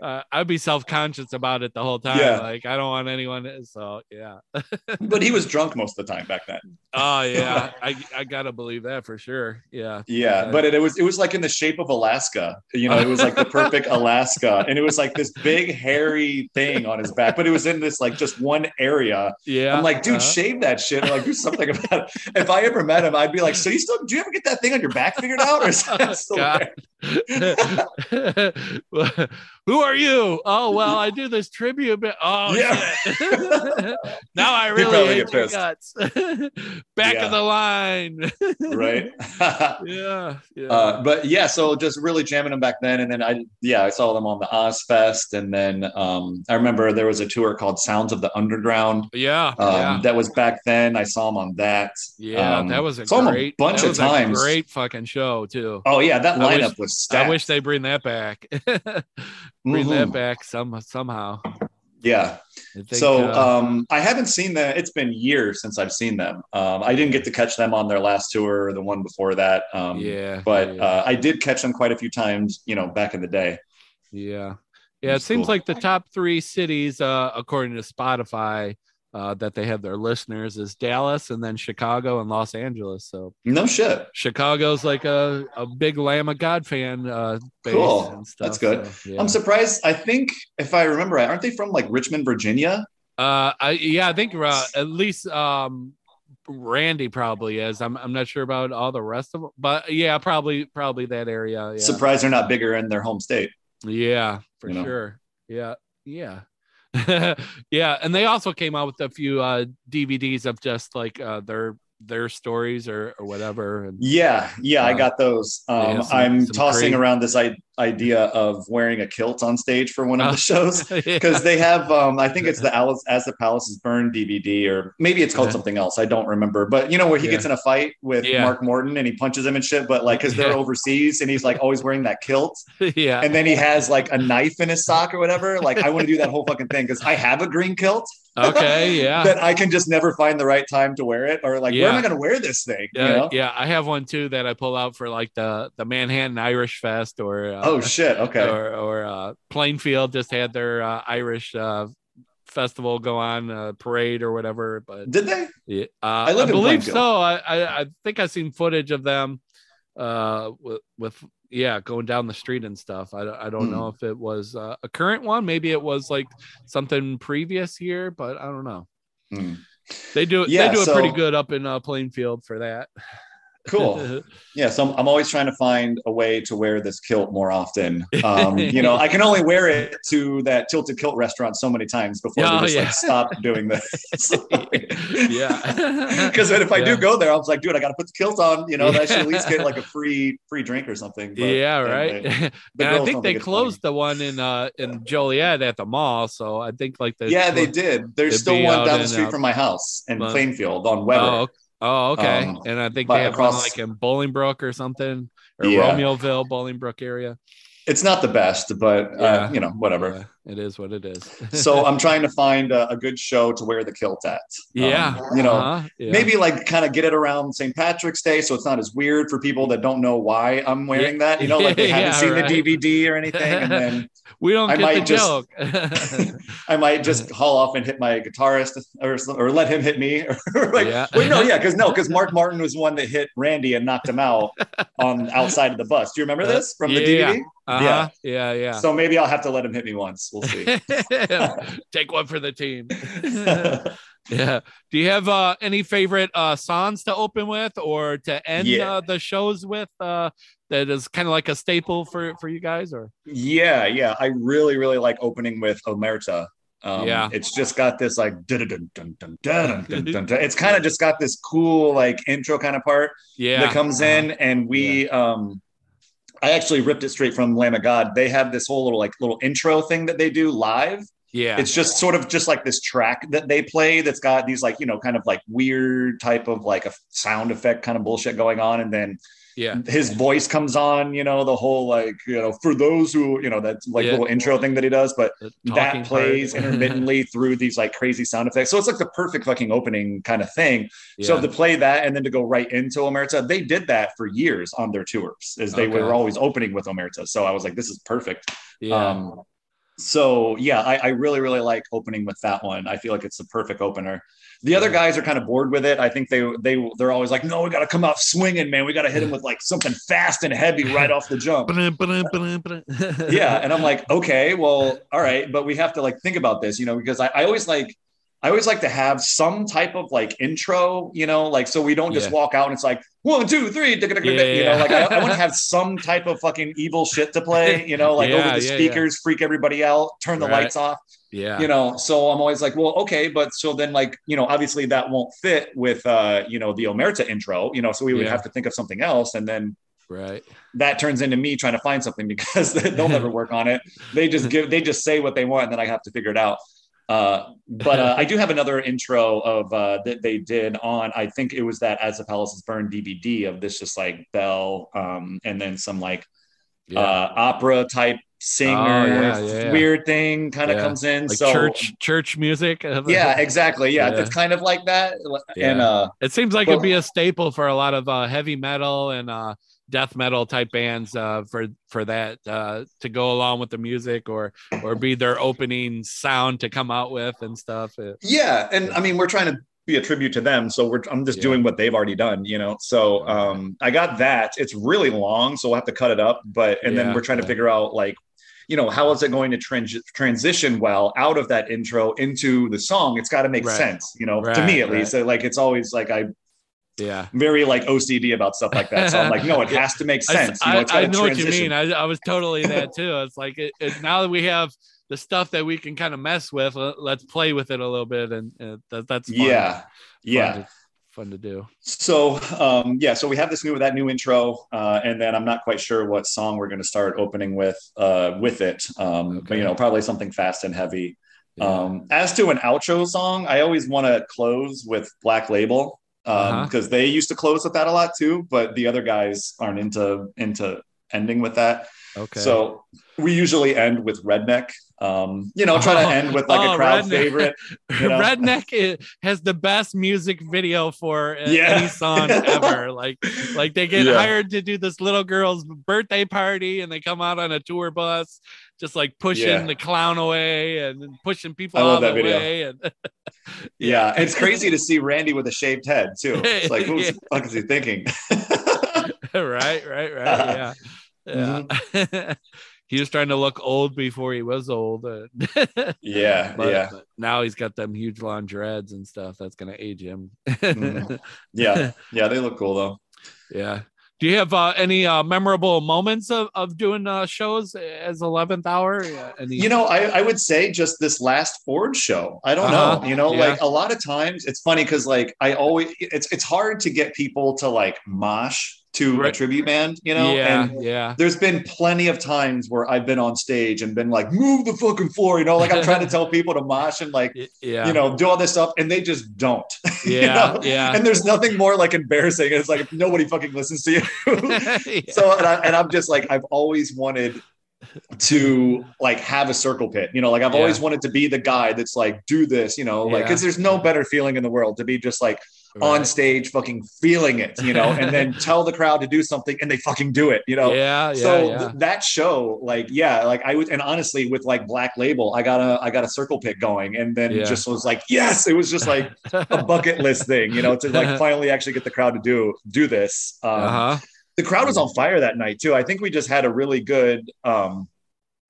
uh, i'd be self-conscious about it the whole time Yeah. like i don't want anyone so yeah But he was drunk most of the time back then. oh yeah i i gotta believe that for sure yeah Yeah, Uh, but it, it was it was like in the shape of Alaska. You know, it was like the perfect Alaska, and it was like this big hairy thing on his back. But it was in this like just one area. yeah I'm like, dude, uh-huh. shave that shit. Or like, do something about it. If I ever met him, I'd be like, so you still do you ever get that thing on your back figured out, or is that still God. there? who are you oh well i do this tribute but oh Yeah. now i really hate get your guts back Yeah. of the line right? yeah yeah Uh, but yeah, so just really jamming them back then, and then I yeah I saw them on the Ozzfest, and then um, I remember there was a tour called Sounds of the Underground yeah um, yeah that was back then. I saw them on that. Yeah, Um, that was a 'em a great bunch that of times. Great fucking show too. Oh yeah, that I wish- lineup was stacked. I wish they bring that back. Bring that Mhm. back some somehow. Yeah. Think, so uh, um, I haven't seen them. It's been years since I've seen them. Um, I didn't get to catch them on their last tour or the one before that. Um, yeah, But yeah, Uh, I did catch them quite a few times, you know, back in the day. yeah, yeah. It That's seems cool. like the top three cities, uh, according to Spotify, uh, that they have their listeners is Dallas and then Chicago and Los Angeles. So No shit. Chicago's like a, a big Lamb of God fan. Uh, Cool. and stuff, That's good. so, yeah. I'm surprised. I think if I remember right, aren't they from like Richmond, Virginia? Uh, I yeah, I think uh, at least um, Randy probably is. I'm I'm not sure about all the rest of them, but yeah, probably probably that area. Yeah, Surprised they're not bigger in their home state. yeah, for You know? sure. Yeah, yeah, yeah. And they also came out with a few uh DVDs of just like uh their their stories or or whatever. And Yeah, yeah, I Uh, got those. Um, some- I'm some tossing around this I- idea of wearing a kilt on stage for one of the shows because they have. Um, I think it's the Alice as the Palaces Burn DVD, or maybe it's called Yeah. something else. I don't remember. But you know where he Yeah. gets in a fight with Yeah. Mark Morton and he punches him and shit. But like, because they're Yeah. overseas and he's like always wearing that kilt, yeah, and then he has like a knife in his sock or whatever. Like, I want to do that whole fucking thing because I have a green kilt. Okay, yeah. that I can just never find the right time to wear it, or like, where am I going to wear this thing? Yeah, you know? yeah, I have one too that I pull out for like the the Manhattan Irish Fest or uh, Oh shit. Okay. or or uh, Plainfield just had their uh, Irish uh, festival go on uh, parade or whatever. But Did they? yeah, uh, I, live in believe so. I, I I think I seen footage of them uh, with with yeah going down the street and stuff. I, don't- I don't Hmm. know if it was uh, a current one. Maybe it was like something previous year, but I don't know. Hmm. They do Yeah, they do it pretty good up in uh, Plainfield for that. Cool. Yeah, so I'm, I'm, always trying to find a way to wear this kilt more often. Um, you know, I can only wear it to that tilted kilt restaurant so many times before oh, they just yeah. like stop doing this. yeah, because if I yeah. do go there, I was like, dude, I got to put the kilt on. You know, I should at least get like a free free drink or something. But, yeah, right. Anyway, and I think they closed the one in uh in Joliet at the mall. So I think like the yeah, they did. There's still one down the street from my house in Plainfield on Weber. Oh, Oh, okay. Um, and I think they have across, one like in Bolingbrook or something, or yeah. Romeoville, Bolingbrook area. It's not the best, but uh, yeah. uh, you know, whatever. Yeah it is what it is. so I'm trying to find a, a, good show to wear the kilt at. Yeah. Um, you know, uh-huh. yeah. maybe like kind of get it around St. Patrick's Day so it's not as weird for people that don't know why I'm wearing yeah. that. You know, like they haven't yeah, seen right. the DVD or anything. And then we don't I get might the just, joke. I might just haul off and hit my guitarist or, or let him hit me. Or like, yeah. No, yeah, because no, because Mark Morton was one that hit Randy and knocked him out on outside of the bus. Do you remember uh, this from the DVD? Uh-huh. Yeah. Yeah. Yeah. So maybe I'll have to let him hit me once. We'll see. Take one for the team. yeah. Do you have uh, any favorite uh, songs to open with or to end yeah. uh, the shows with uh, that is kind of like a staple for, for you guys? Or yeah, yeah. I really, really like opening with Omerta. Um, yeah, it's just got this like it's kind of just got this cool like intro kind of part yeah that comes in, uh-huh. and we yeah. um I actually ripped it straight from Lamb of God. They have this whole little like little intro thing that they do live. Yeah. It's just sort of just like this track that they play that's got these like, you know, kind of like weird type of like a sound effect kind of bullshit going on. And then yeah his voice comes on you know the whole like you know for those who you know that like yeah. little intro thing that he does but that plays intermittently through these like crazy sound effects so it's like the perfect fucking opening kind of thing yeah. so to play that and then to go right into omerta they did that for years on their tours as they okay. were always opening with omerta so i was like this is perfect yeah. um so yeah I, I really really like opening with that one i feel like it's the perfect opener the other guys are kind of bored with it. I think they they they're always like, no, we got to come out swinging, man. We got to hit him with like something fast and heavy right off the jump. yeah, and I'm like, okay, well, all right, but we have to like think about this, you know, because I, I always like I always like to have some type of like intro, you know, like so we don't just yeah. walk out and it's like one, two, three, yeah, you know, like I, I want to have some type of fucking evil shit to play, you know, like yeah, over the speakers, freak everybody out, turn the right. lights off. Yeah. You know, so I'm always like, well, okay, but so then like, you know, obviously that won't fit with uh, you know, the Omerta intro, you know, so we would yeah. have to think of something else. And then right that turns into me trying to find something because they'll never work on it. They just give they just say what they want and then I have to figure it out. Uh, but uh, I do have another intro of uh, that they did on. I think it was that As the Palaces Burn DVD of this just like bell, um, and then some like yeah. uh, opera type singer oh, yeah, yeah, weird thing kind of comes in. Like so church church music. yeah, exactly. Yeah, it's kind of like that. And uh, it seems like but, it'd be a staple for a lot of uh, heavy metal and uh, death metal type bands uh, for for that uh, to go along with the music or or be their opening sound to come out with and stuff. Yeah, and I mean we're trying to be a tribute to them. So we're I'm just yeah. doing what they've already done, you know. So um I got that. It's really long, so we'll have to cut it up. But and yeah, then we're trying yeah. to figure out like, you know, how is it going to trans- transition well out of that intro into the song? It's got to make right. sense, you know, right, to me at right. least. Like it's always like I yeah very like ocd about stuff like that so i'm like no it has to make sense I, you know, I, I know transition. what you mean I, I, was totally that too it's like it, it, now that we have the stuff that we can kind of mess with let's play with it a little bit and uh, that, that's fun. yeah yeah to, fun to, do so um yeah so we have this new that new intro uh and then i'm not quite sure what song we're going to start opening with uh with it um okay. but you know probably something fast and heavy yeah. um as to an outro song i always want to close with black label um because uh-huh. they used to close with that a lot too but the other guys aren't into into ending with that okay so we usually end with redneck um, you know, try oh, to end with like oh, a crowd redneck. favorite. You know? Redneck has the best music video for yeah. any song ever. like, like they get yeah. hired to do this little girl's birthday party, and they come out on a tour bus, just like pushing yeah. the clown away and pushing people out of the video. way. And yeah. it's crazy to see Randy with a shaved head too. It's like, what the fuck is he thinking? right, right, right. Yeah. Yeah. Mm-hmm he was trying to look old before he was old. yeah, but, yeah. But now he's got them huge long dreads and stuff. That's gonna age him. mm. Yeah, yeah. They look cool though. Yeah. Do you have uh, any uh, memorable moments of, of doing uh, shows as 11th hour? Any- you know, I, I would say just this last Forge show. I don't Uh-huh. know. You know, Yeah. like a lot of times it's funny because like I always it's it's hard to get people to like mosh to a tribute band, you know? yeah, And yeah. there's been plenty of times where I've been on stage and been like, move the fucking floor, you know, like I'm trying to tell people to mosh and like, Yeah. you know, do all this stuff and they just don't. you yeah. know? Yeah. And there's nothing more like embarrassing. It's like nobody fucking listens to you. Yeah. so and, I, and I'm just like I've always wanted to like have a circle pit you know like I've Yeah. always wanted to be the guy that's like do this you know like Yeah. because there's no better feeling in the world to be just like on stage fucking feeling it you know and then tell the crowd to do something and they fucking do it you know Yeah. Yeah. so yeah. th- that show like yeah like i would and honestly with like black label i got a i got a circle pit going and then Yeah. just was like yes it was just like a bucket list thing you know to like finally actually get the crowd to do do this um, uh-huh. the crowd was on fire that night too. I think we just had a really good um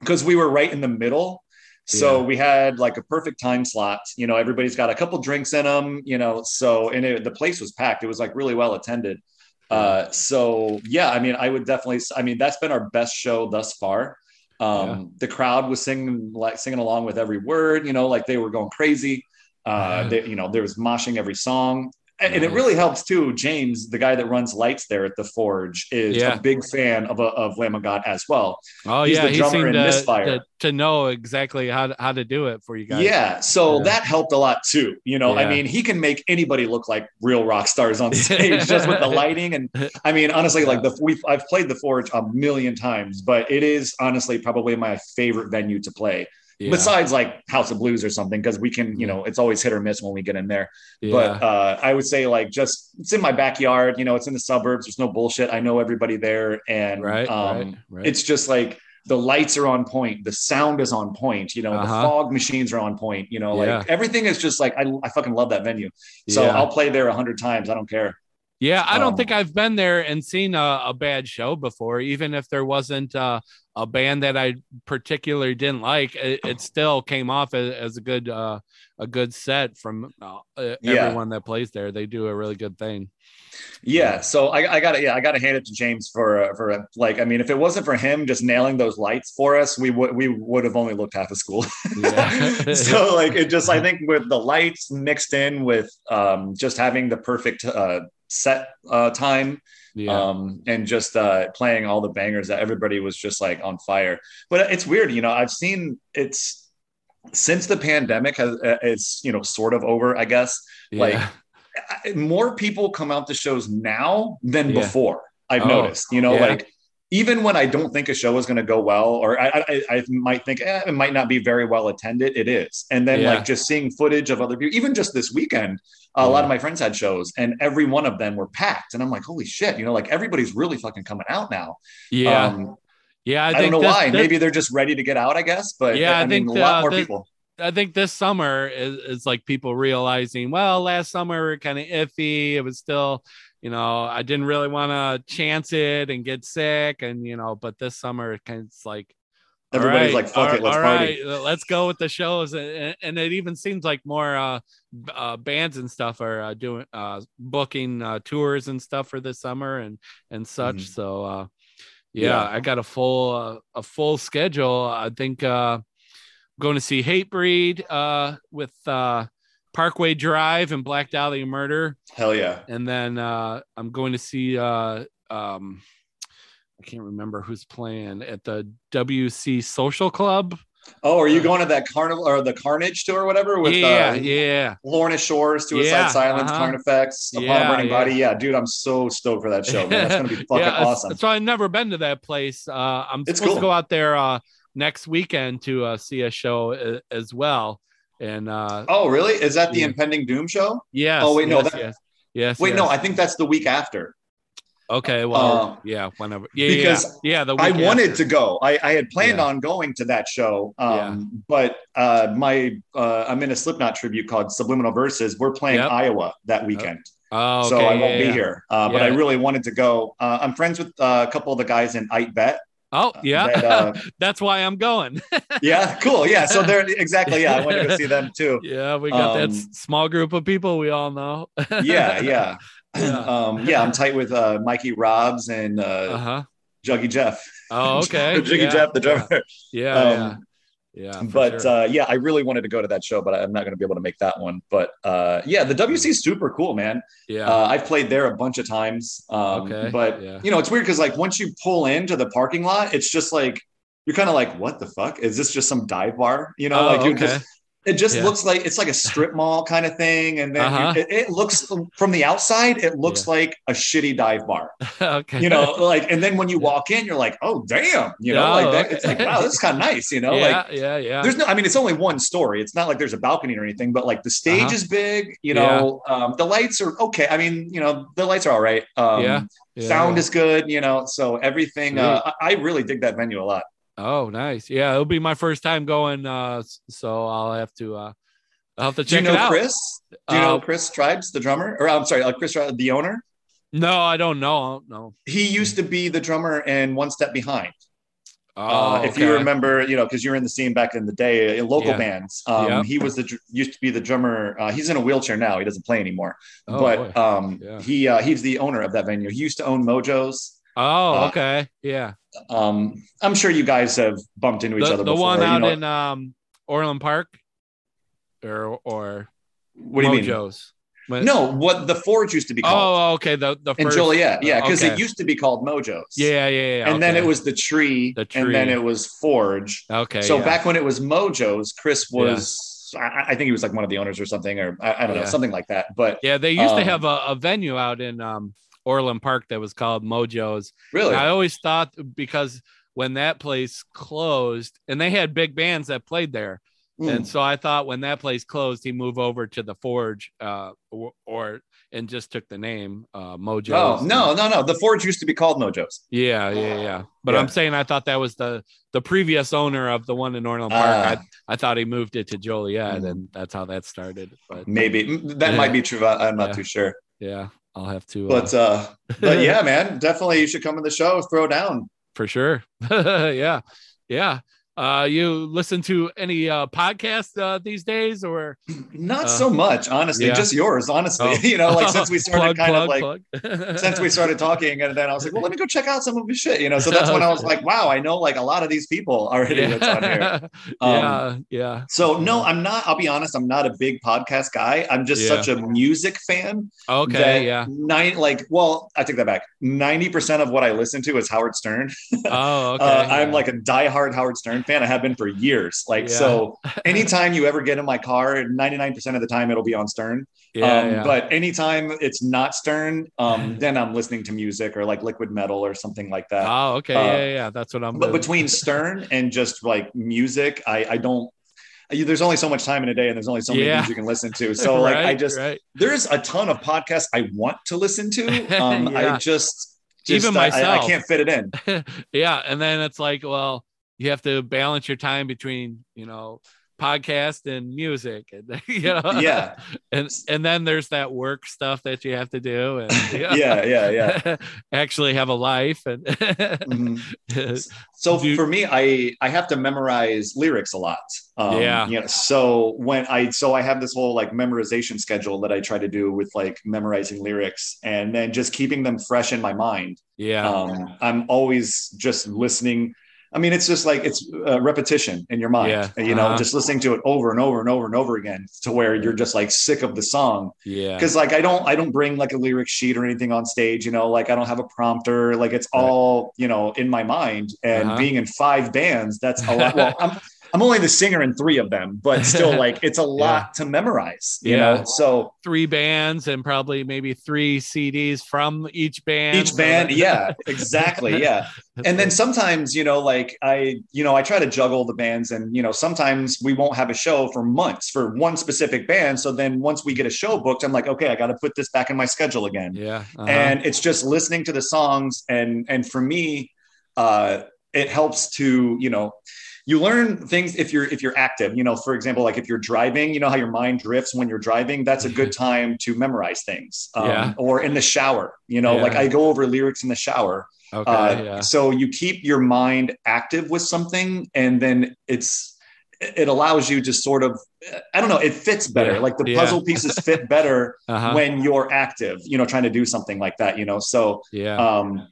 because we were right in the middle. So Yeah. we had like a perfect time slot. You know, everybody's got a couple drinks in them, you know, so and it, the place was packed. It was like really well attended. Uh so yeah, I mean, I would definitely I mean, that's been our best show thus far. Um Yeah. the crowd was singing like singing along with every word, you know, like they were going crazy. Uh Yeah. they, you know, there was moshing every song and it really helps too. James, the guy that runs lights there at the Forge, is Yeah. a big fan of a, of Lamb of God as well. Oh He's yeah, the he drummer seemed in to, Misfire. to to know exactly how to, how to do it for you guys. Yeah, so Yeah. that helped a lot too. You know, I mean, he can make anybody look like real rock stars on stage just with the lighting. And I mean, honestly, like the we've I've played the Forge a million times, but it is honestly probably my favorite venue to play. Yeah. Besides like House of Blues or something, because we can, you know, it's always hit or miss when we get in there. yeah. but uh, I would say like just it's in my backyard. You know, it's in the suburbs. There's no bullshit. I know everybody there, and right, um, right, right. it's just like the lights are on point, the sound is on point. You know, the Uh-huh. fog machines are on point. You know, like Yeah. everything is just like I, I fucking love that venue. So. I'll play there a hundred times. I don't care. Yeah, I don't Um, think I've been there and seen a, a bad show before, even if there wasn't uh, a band that I particularly didn't like. It, it still came off as, as a good uh, a good set from uh, uh, Yeah. everyone that plays there. They do a really good thing. Yeah, so I, I gotta yeah I gotta hand it to James for uh, for uh, like I mean if it wasn't for him just nailing those lights for us we would we would have only looked half a school. Yeah. so like it just I think with the lights mixed in with um, just having the perfect uh, set uh, time Yeah, um, and just uh, playing all the bangers that everybody was just like on fire. But it's weird, you know. I've seen it's since the pandemic has uh, it's you know sort of over, I guess. Like yeah. I- more people come out to shows now than Yeah. before. I've Oh, noticed, you know, like even when I don't think a show is going to go well, or I, I, I might think eh, it might not be very well attended, it is. And then Yeah. like just seeing footage of other people, even just this weekend, a lot of my friends had shows, and every one of them were packed. And I'm like, holy shit, you know, like everybody's really fucking coming out now. yeah, Um, yeah. I, I, don't know why. Maybe they're just ready to get out, I guess. But Yeah, I, mean, think, a lot uh, more people. I think this summer is, is like people realizing, well, last summer we were kind of iffy. It was still, you know, I didn't really want to chance it and get sick. And, you know, but this summer it kind of like, Everybody's right, like, fuck all- it, let's all party. right, let's go with the shows. And, and it even seems like more uh, uh, bands and stuff are uh, doing, uh, booking uh, tours and stuff for this summer and, and such. Mhm. So, uh, yeah, Yeah. I got a full, uh, a full schedule. I think, uh, going to see Hatebreed uh, with uh, Parkway Drive and Black Dahlia Murder, Hell yeah. and then uh, I'm going to see uh, um, I can't remember who's playing at the WC Social Club. Oh, are you going to that carnival or the Carnage tour or whatever with yeah, uh, yeah, Lorna Shores, Suicide Yeah, Silence, uh-huh. Carnifex, Upon Yeah, a Burning yeah. Body? Yeah, dude, I'm so stoked for that show, man. That's gonna be fucking awesome. So I've never been to that place. Uh, I'm It's supposed cool. to go out there uh, next weekend to uh, see a show a- as well. And uh, Oh, really? Is that the Yeah. impending Doom show? yes, oh, wait, no, yes, that- yes, yes. Wait, yes. no, I think that's the week after. Okay, well, Uh, yeah, whenever. Yeah, because yeah, yeah. The I wanted after. to go. I, I had planned Yeah. on going to that show, um, Yeah. but uh, my uh, I'm in a Slipknot tribute called Subliminal Verses. We're playing Yep. Iowa that weekend, Oh, okay, so I won't yeah, be yeah. here. Uh, But I really wanted to go. Uh, I'm friends with uh, a couple of the guys in Ite Bet. Oh, yeah. that, uh, That's why I'm going. Yeah, cool. Yeah, so they're exactly. Yeah, I want to go see them too. yeah, we got that Um, s- small group of people we all know. Yeah, yeah. Yeah, um, yeah I'm tight with uh, Mikey Robs and uh, uh-huh. Juggy Jeff. Oh, okay. Juggy yeah. Jeff, the drummer. Yeah. Um, yeah. But sure. uh, yeah, I really wanted to go to that show, but I'm not going to be able to make that one. But uh, yeah, the WC is super cool, man. Yeah, uh, I've played there a bunch of times. Um, okay, but yeah. you know, it's weird because like once you pull into the parking lot, it's just like you're kind of like, what the fuck? Is this just some dive bar? You know, oh, like you okay. just it just yeah. looks like it's like a strip mall kind of thing, and then uh-huh. you, it, it, looks from the outside, it looks yeah. like a shitty dive bar. okay, you know, like, and then when you walk in, you're like, oh damn, you know, oh, like that, okay. it's like wow, this is kind of nice, you know, yeah, like yeah, yeah. There's no, I mean, it's only one story. It's not like there's a balcony or anything, but like the stage uh-huh. is big. You know, um, the lights are okay. I mean, you know, the lights are all right. Um, yeah. Sound is good, you know, so everything. Uh, I really dig that venue a lot. Oh, nice. Yeah, it'll be my first time going. Uh, so I'll have to. Uh, I'll have to check Do you know Chris? Do you uh, know Chris Tribes, the drummer? Or I'm sorry, uh, Chris, the owner? No, I don't know. No. He used to be the drummer in One Step Behind. Oh, uh, if okay. you remember, you know, because you're in the scene back in the day, in uh, local yeah. bands. Um, yeah. He was the used to be the drummer. Uh, he's in a wheelchair now. He doesn't play anymore. Oh, but um, yeah. he uh, he's the owner of that venue. He used to own Mojo's. Oh, uh, okay, yeah. Um, I'm sure you guys have bumped into each the, other. The before, one out you know? in um, Orland Park or or what do you Mojo's. mean? no, what the Forge used to be called. Oh, okay. The the first, in Joliet, yeah, because okay. it used to be called Mojo's. Yeah, yeah, yeah. And okay. then it was the tree, the tree, and then it was Forge. Okay. So yeah. back when it was Mojo's, Chris was. Yeah. I, I, think he was like one of the owners or something, or I, I don't yeah. know, something like that. But yeah, they used um, to have a, a, venue out in um, Orland Park that was called Mojo's. Really? And I always thought because when that place closed, and they had big bands that played there, Mm. And so I thought when that place closed, he moved over to the Forge, uh, or, or and just took the name uh, Mojo. Oh no, no, no! The Forge used to be called Mojo's. Yeah, yeah, yeah. But yeah. I'm saying I thought that was the the previous owner of the one in Orland Park. Uh, I, I thought he moved it to Joliet, mm. and that's how that started. But maybe that yeah. might be true. I'm not yeah. too sure. Yeah, I'll have to. But uh, uh but yeah, man, definitely you should come to the show. Throw down for sure. yeah, yeah. Uh, you listen to any uh, podcasts uh, these days, or not uh, so much, honestly. Yeah. Just yours, honestly. Oh. you know, like since we started plug, kind plug, of like since we started talking, and then I was like, well, let me go check out some of his shit. You know, so that's when I was like, wow, I know like a lot of these people already yeah. that's on here. Um, yeah, yeah. So no, I'm not. I'll be honest, I'm not a big podcast guy. I'm just yeah. such a music fan. Okay, yeah. Nine, like, well, I take that back. Ninety percent of what I listen to is Howard Stern. Oh, okay. uh, I'm like a diehard Howard Stern fan. I have been for years. Like, yeah. so anytime you ever get in my car, 99% of the time it'll be on Stern. Yeah, um, yeah. But anytime it's not Stern, um, then I'm listening to music or like liquid metal or something like that. Oh, okay. Uh, yeah, yeah. That's what I'm But doing. between Stern and just like music, I, I don't, there's only so much time in a day and there's only so many yeah. things you can listen to. So right, like, I just, right. there's a ton of podcasts I want to listen to. Um, I just, just, even myself, I, I, can't fit it in. yeah. And then it's like, well, you have to balance your time between you know podcast and music and you know? Yeah. And and then there's that work stuff that you have to do and you know, yeah yeah. yeah actually have a life and mm-hmm. so do, for me i i have to memorize lyrics a lot. Um, yeah. you know so when i so i have this whole like memorization schedule that i try to do with like memorizing lyrics and then just keeping them fresh in my mind. Yeah. Um, i'm always just listening I mean, it's just like it's uh, repetition in your mind, yeah. you know, uh-huh. just listening to it over and over and over and over again to where you're just like sick of the song. Yeah. Cause like, I don't, I don't bring like a lyric sheet or anything on stage, you know, like I don't have a prompter, like it's all, you know, in my mind and uh-huh. being in five bands, that's a lot. Well, I'm, I'm only the singer in three of them, but still, like it's a lot yeah. to memorize. You yeah. know, so three bands and probably maybe three CDs from each band. Each band, yeah, exactly, yeah. and then sometimes, you know, like I, you know, I try to juggle the bands, and you know, sometimes we won't have a show for months for one specific band. So then once we get a show booked, I'm like, okay, I got to put this back in my schedule again. Yeah, uh-huh. and it's just listening to the songs, and and for me, uh, it helps to you know you learn things if you're if you're active you know for example like if you're driving you know how your mind drifts when you're driving that's a good time to memorize things um, yeah. or in the shower you know yeah. like i go over lyrics in the shower okay, uh, yeah. so you keep your mind active with something and then it's it allows you to sort of i don't know it fits better Yeah. like the Yeah. puzzle pieces fit better Uh-huh. when you're active you know trying to do something like that you know so yeah. um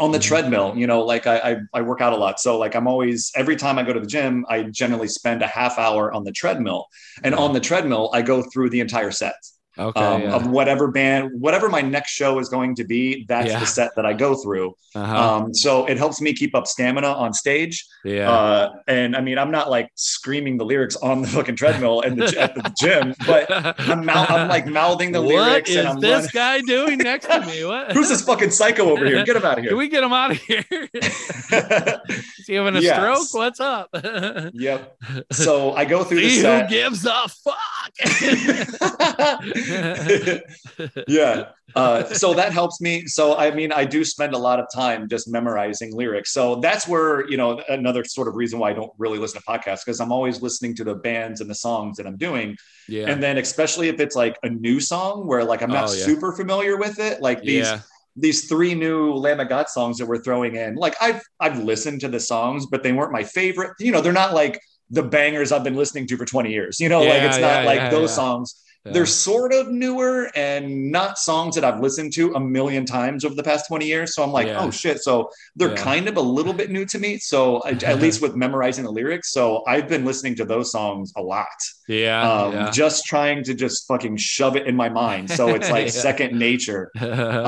on the Mhm. treadmill you know like I, I i work out a lot. So like i'm always every time i go to the gym i generally spend a half hour on the treadmill. And on the treadmill i go through the entire set okay. um, yeah. of whatever band whatever my next show is going to be that's Yeah. the set that i go through uh-huh. um so it helps me keep up stamina on stage yeah. uh, and I mean, I'm not like screaming the lyrics on the fucking treadmill and the, at the gym, but I'm, I'm like mouthing the what lyrics is and I'm this running. guy doing next to me? What? Who's this fucking psycho over here? Get him out of here. Can we get him out of here? Is he having a Yes. stroke? What's up? yep. So I go through the See who set. gives a fuck. yeah. Uh, so that helps me. So I mean, I do spend a lot of time just memorizing lyrics. So that's where you know another sort of reason why I don't really listen to podcasts because I'm always listening to the bands and the songs that I'm doing. yeah. And then especially if it's like a new song where like I'm not Oh, yeah. super familiar with it, like these yeah. these three new Lamb of God songs that we're throwing in. Like I've I've listened to the songs, but they weren't my favorite. You know, they're not like the bangers I've been listening to for 20 years. You know, like it's not yeah, like yeah, those yeah. songs. Yeah. They're sort of newer and not songs that I've listened to a million times over the past 20 years. So I'm like, Yeah. oh shit. So they're Yeah. kind of a little bit new to me. So I, at least with memorizing the lyrics. So I've been listening to those songs a lot yeah. um, just trying to just fucking shove it in my mind. So it's like second nature.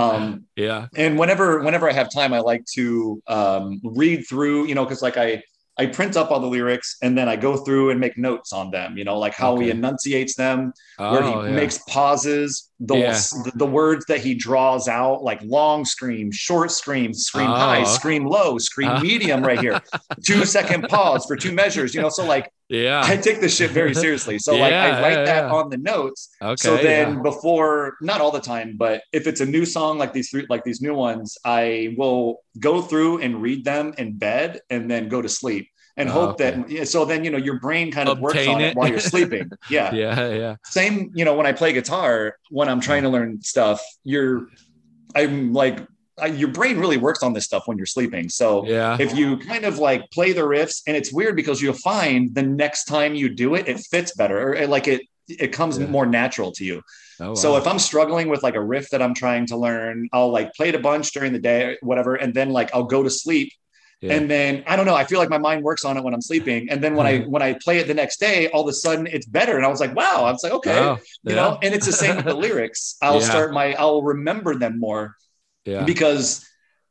Um, yeah. and whenever whenever I have time, I like to um, read through, you know, because like I I print up all the lyrics and then I go through and make notes on them, you know, like how he enunciates them, where Oh, he yeah. makes pauses, the, Yeah. the words that he draws out, like long scream, short scream, scream Oh. high, scream low, scream Uh. medium, right here, two second pause for two measures, you know. So like yeah. I take this shit very seriously. So like I write yeah, that on the notes. Okay. so then yeah. before, not all the time, but if it's a new song like these three, like these new ones, I will go through and read them in bed and then go to sleep and Oh, hope okay. that. Yeah, so then you know your brain kind of works on it. it while you're sleeping. Yeah. yeah. Yeah. Same. You know when I play guitar, when I'm trying to learn stuff, you're, I'm like, I, your brain really works on this stuff when you're sleeping. So Yeah. if you kind of like play the riffs and it's weird because you'll find the next time you do it it fits better or it, like it it comes Yeah. more natural to you Oh, so if i'm struggling with like a riff that i'm trying to learn i'll like play it a bunch during the day whatever and then like i'll go to sleep Yeah. and then i don't know i feel like my mind works on it when i'm sleeping and then when i hmm. when i play it the next day all of a sudden it's better and i was like wow i was like okay Oh, you yeah. know and it's the same with the lyrics i'll Yeah. start my i'll remember them more yeah. because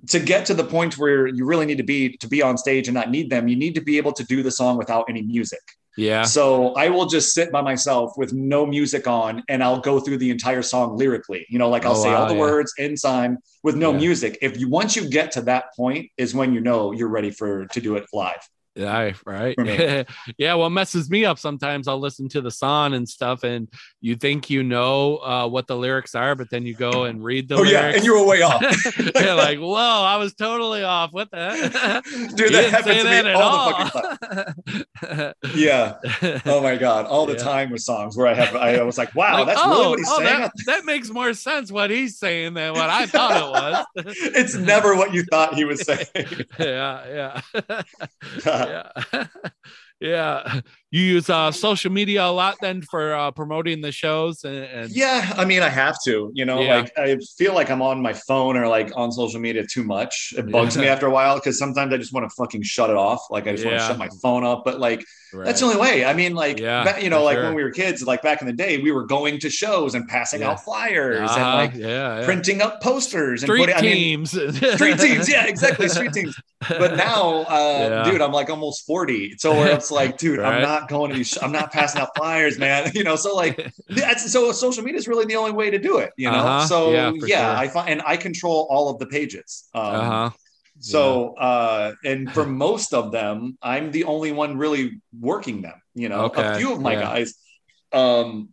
to get to the point where you really need to be to be on stage and not need them you need to be able to do the song without any music Yeah. so i will just sit by myself with no music on and i'll go through the entire song lyrically you know like i'll Oh, say wow, all the yeah. words in time with no Yeah. music if you once you get to that point is when you know you're ready for to do it live Yeah, right. Yeah, what messes me up sometimes I'll listen to the song and stuff, and you think you know uh, what the lyrics are, but then you go and read the oh yeah and you were way off You're like, whoa, I was totally off. What the heck? dude that happens to that me at all, all. the fucking time yeah oh my god all the Yeah. time with songs where i have i was like wow Like, that's oh, really what he's oh, saying That, that makes more sense what he's saying than what I thought it was. it's never what you thought he was saying yeah, yeah, yeah, yeah. You use uh, social media a lot then for uh, promoting the shows and, and Yeah, I mean, I have to, you know, Yeah. like I feel like I'm on my phone or like on social media too much. It bugs me after a while because sometimes I just want to fucking shut it off. Like I just want to shut my phone up. But like right. that's the only way. I mean, like Yeah, you know, like sure. when we were kids, like back in the day, we were going to shows and passing Yeah. out flyers Uh-huh, and like yeah, yeah. printing up posters and street putting. I mean, teams. street teams. Yeah, exactly, street teams. But now, uh, Yeah. dude, I'm like almost 40. So it's like, dude, Right. I'm not going to these, I'm not passing out flyers, man. You know, so like that's so social media is really the only way to do it, you know. Uh-huh. So Yeah, yeah, sure. I find and I control all of the pages. Um, uh huh. so uh and for most of them, I'm the only one really working them, you know. Okay, A few of my yeah. guys um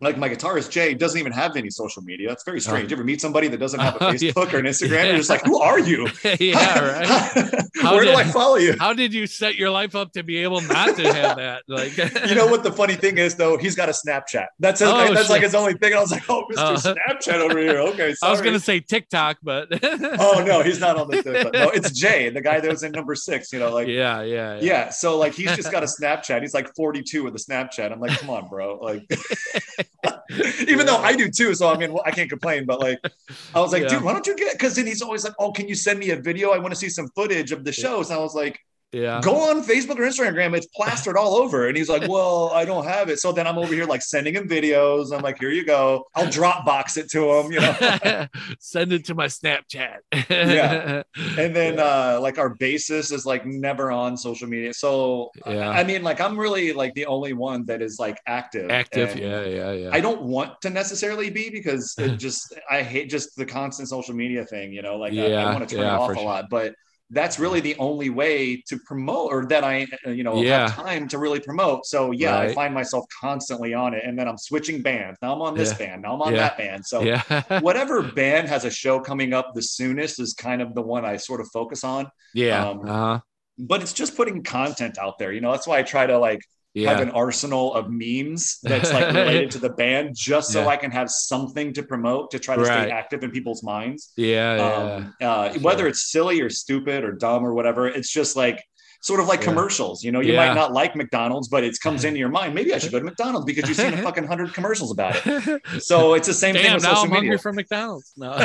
like my guitarist Jay doesn't even have any social media. It's very uh-huh. strange. Oh. You ever meet somebody that doesn't have a Oh, Facebook or an Instagram? Yeah. You're just like, who are you? yeah, right. How Where do I follow you? How did you set your life up to be able not to have that? Like, You know what the funny thing is though? He's got a Snapchat. That's his, Oh, that's like his only thing. I was like, oh, Mr. Oh. Uh-huh. Snapchat over here. Okay, I was gonna say TikTok, but oh no, he's not on the thing. No, it's Jay, the guy that was in number six. You know, like yeah, yeah, yeah. So like he's just got a Snapchat. He's like 42 with a Snapchat. I'm like, come on, bro. Like, even though I do too. So I mean, well, I can't complain. But like, I was like, Yeah. dude, why don't you get? Because then he's always like, oh, can you send me a video? I want to see some footage of the shows. And I was like, yeah. go on Facebook or Instagram. It's plastered all over. And he's like, well, I don't have it. So then I'm over here like sending him videos. I'm like, here you go. I'll Dropbox it to him. You know. Send it to my Snapchat. Yeah. And then uh like our basis is like never on social media. So Yeah. I mean like I'm really like the only one that is like active. active. And Yeah, yeah, yeah. I don't want to necessarily be because it just I hate just the constant social media thing, you know, like I- I, want to turn yeah, it off a sure. lot, but that's really the only way to promote or that I uh, you know Yeah. have time to really promote. So yeah, I find myself constantly on it and then I'm switching bands. Now I'm on this Yeah. band, now I'm on Yeah. that band. So yeah. whatever band has a show coming up the soonest is kind of the one I sort of focus on. yeah. um, uh-huh. But it's just putting content out there. You know, that's why I try to like have an arsenal of memes that's like related to the band, just so Yeah. I can have something to promote to try to Right. stay active in people's minds. Yeah. Yeah. Um, uh, Whether it's silly or stupid or dumb or whatever, it's just like sort of like Yeah. commercials. You know, you Yeah. might not like McDonald's, but it comes into your mind. Maybe I should go to McDonald's because you've seen a fucking hundred commercials about it. So it's the same thing Damn, with now social I'm media hungry for McDonald's. No.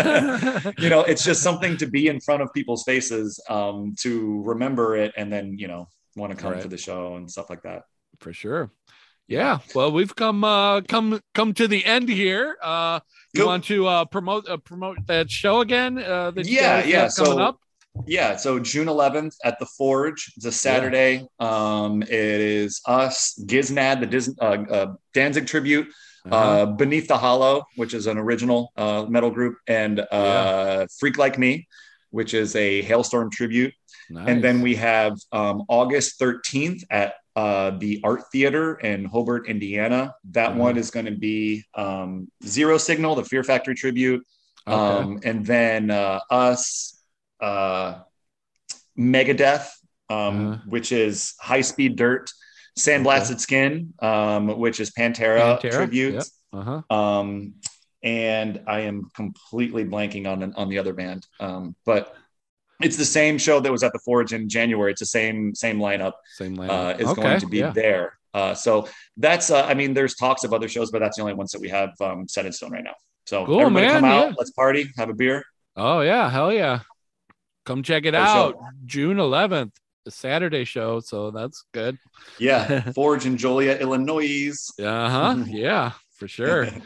you know it's just something to be in front of people's faces um to remember it and then you know want to come Right. to the show and stuff like that for sure. Yeah. Well, we've come uh come come to the end here. Uh you Cool. want to uh promote uh, promote that show again? Uh that Yeah, yeah, coming so- up. yeah so june 11th at the forge it's a saturday um it is us giznad the Dis- uh, uh, danzig tribute Uh-huh. uh beneath the hollow which is an original uh metal group and uh Yeah. freak like me which is a Halestorm tribute Nice. And then we have um, August 13th at uh, the Art Theater in Hobart, Indiana. That Mhm. one is going to be um, Zero Signal, the Fear Factory tribute. Okay. Um, and then uh, us, uh, Megadeth, um, Uh-huh. which is High Speed Dirt, Sandblasted Skin, um, which is Pantera, Pantera, tribute. uh-huh. Um, and I am completely blanking on on the other band. Um, but it's the same show that was at the Forge in January. It's the same same lineup Same uh, lineup. is okay. going to be yeah. there. Uh, so that's uh, I mean, there's talks of other shows, but that's the only ones that we have um, set in stone right now. So Cool, everybody man, come out, yeah. let's party, have a beer. Oh yeah, hell yeah. Come check it For out. sure. June 11th, the Saturday show, so that's good. Yeah, Forge in Joliet, Illinois. Uh-huh. yeah, for sure.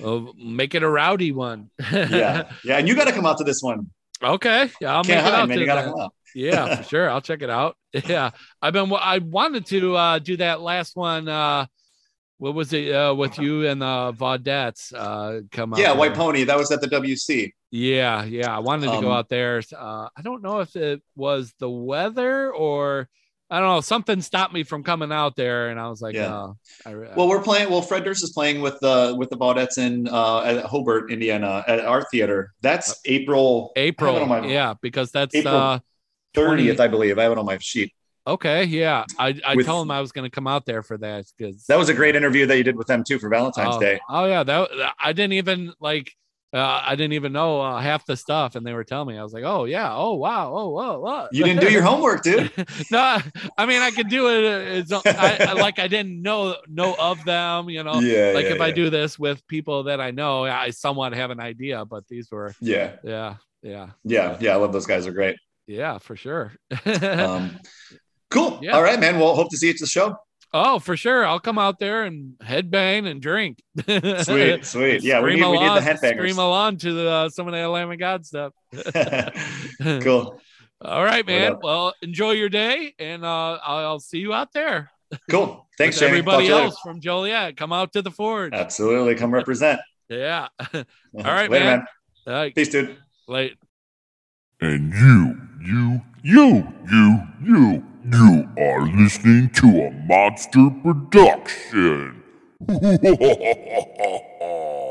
Well, make it a rowdy one. yeah, yeah, and you got to come out to this one. Okay. Yeah, I'll Can't make it out man. You got to come out. yeah, for sure. I'll check it out. Yeah, I've been. I wanted to uh, do that last one. Uh, what was it uh, with you and uh, Vaudettes? Uh, come out. Yeah, there. White Pony. That was at the WC. Yeah, yeah. I wanted to go Um, out there. Uh, I don't know if it was the weather or I don't know. Something stopped me from coming out there, and I was like, Yeah. oh, I, Well, we're playing. Well, Fred Durst is playing with the with the Baudettes in uh, at Hobart, Indiana, at our theater. That's April April. I have it on my- yeah, because that's April uh, thirtieth, I believe. I have it on my sheet. okay. Yeah, I I With- told him I was going to come out there for that because That was a great interview that you did with them too for Valentine's oh, Day. Oh yeah, that I didn't even like. Uh, I didn't even know uh, half the stuff, and they were telling me. I was like, "Oh yeah, oh wow, oh whoa, what?" You didn't do your homework, dude. no, I mean I could do it. uh, It's I, I- like I didn't know know of them. You know, yeah, like yeah, if I do this with people that I know, I somewhat have an idea. But these were, Yeah, yeah, yeah, yeah, yeah. I love those guys. They're great. yeah, for sure. Um, cool. Yeah. All right, man. Well, hope to see you at the show. Oh, for sure. I'll come out there and headbang and drink. Sweet, sweet. Yeah, we Scream need, we need along- the headbangers. Scream along to the, uh, some of the Lamb of God stuff. cool, All right, man. Well, enjoy your day, and uh, I'll, I'll see you out there. cool. Thanks, Jamie. everybody Talk later. else from Joliet. Come out to the Forge. Absolutely. Come represent. Yeah. All right, Later, man. man. All right. Peace, dude. Late. And you, you, you, you, you, you are listening to a monster production.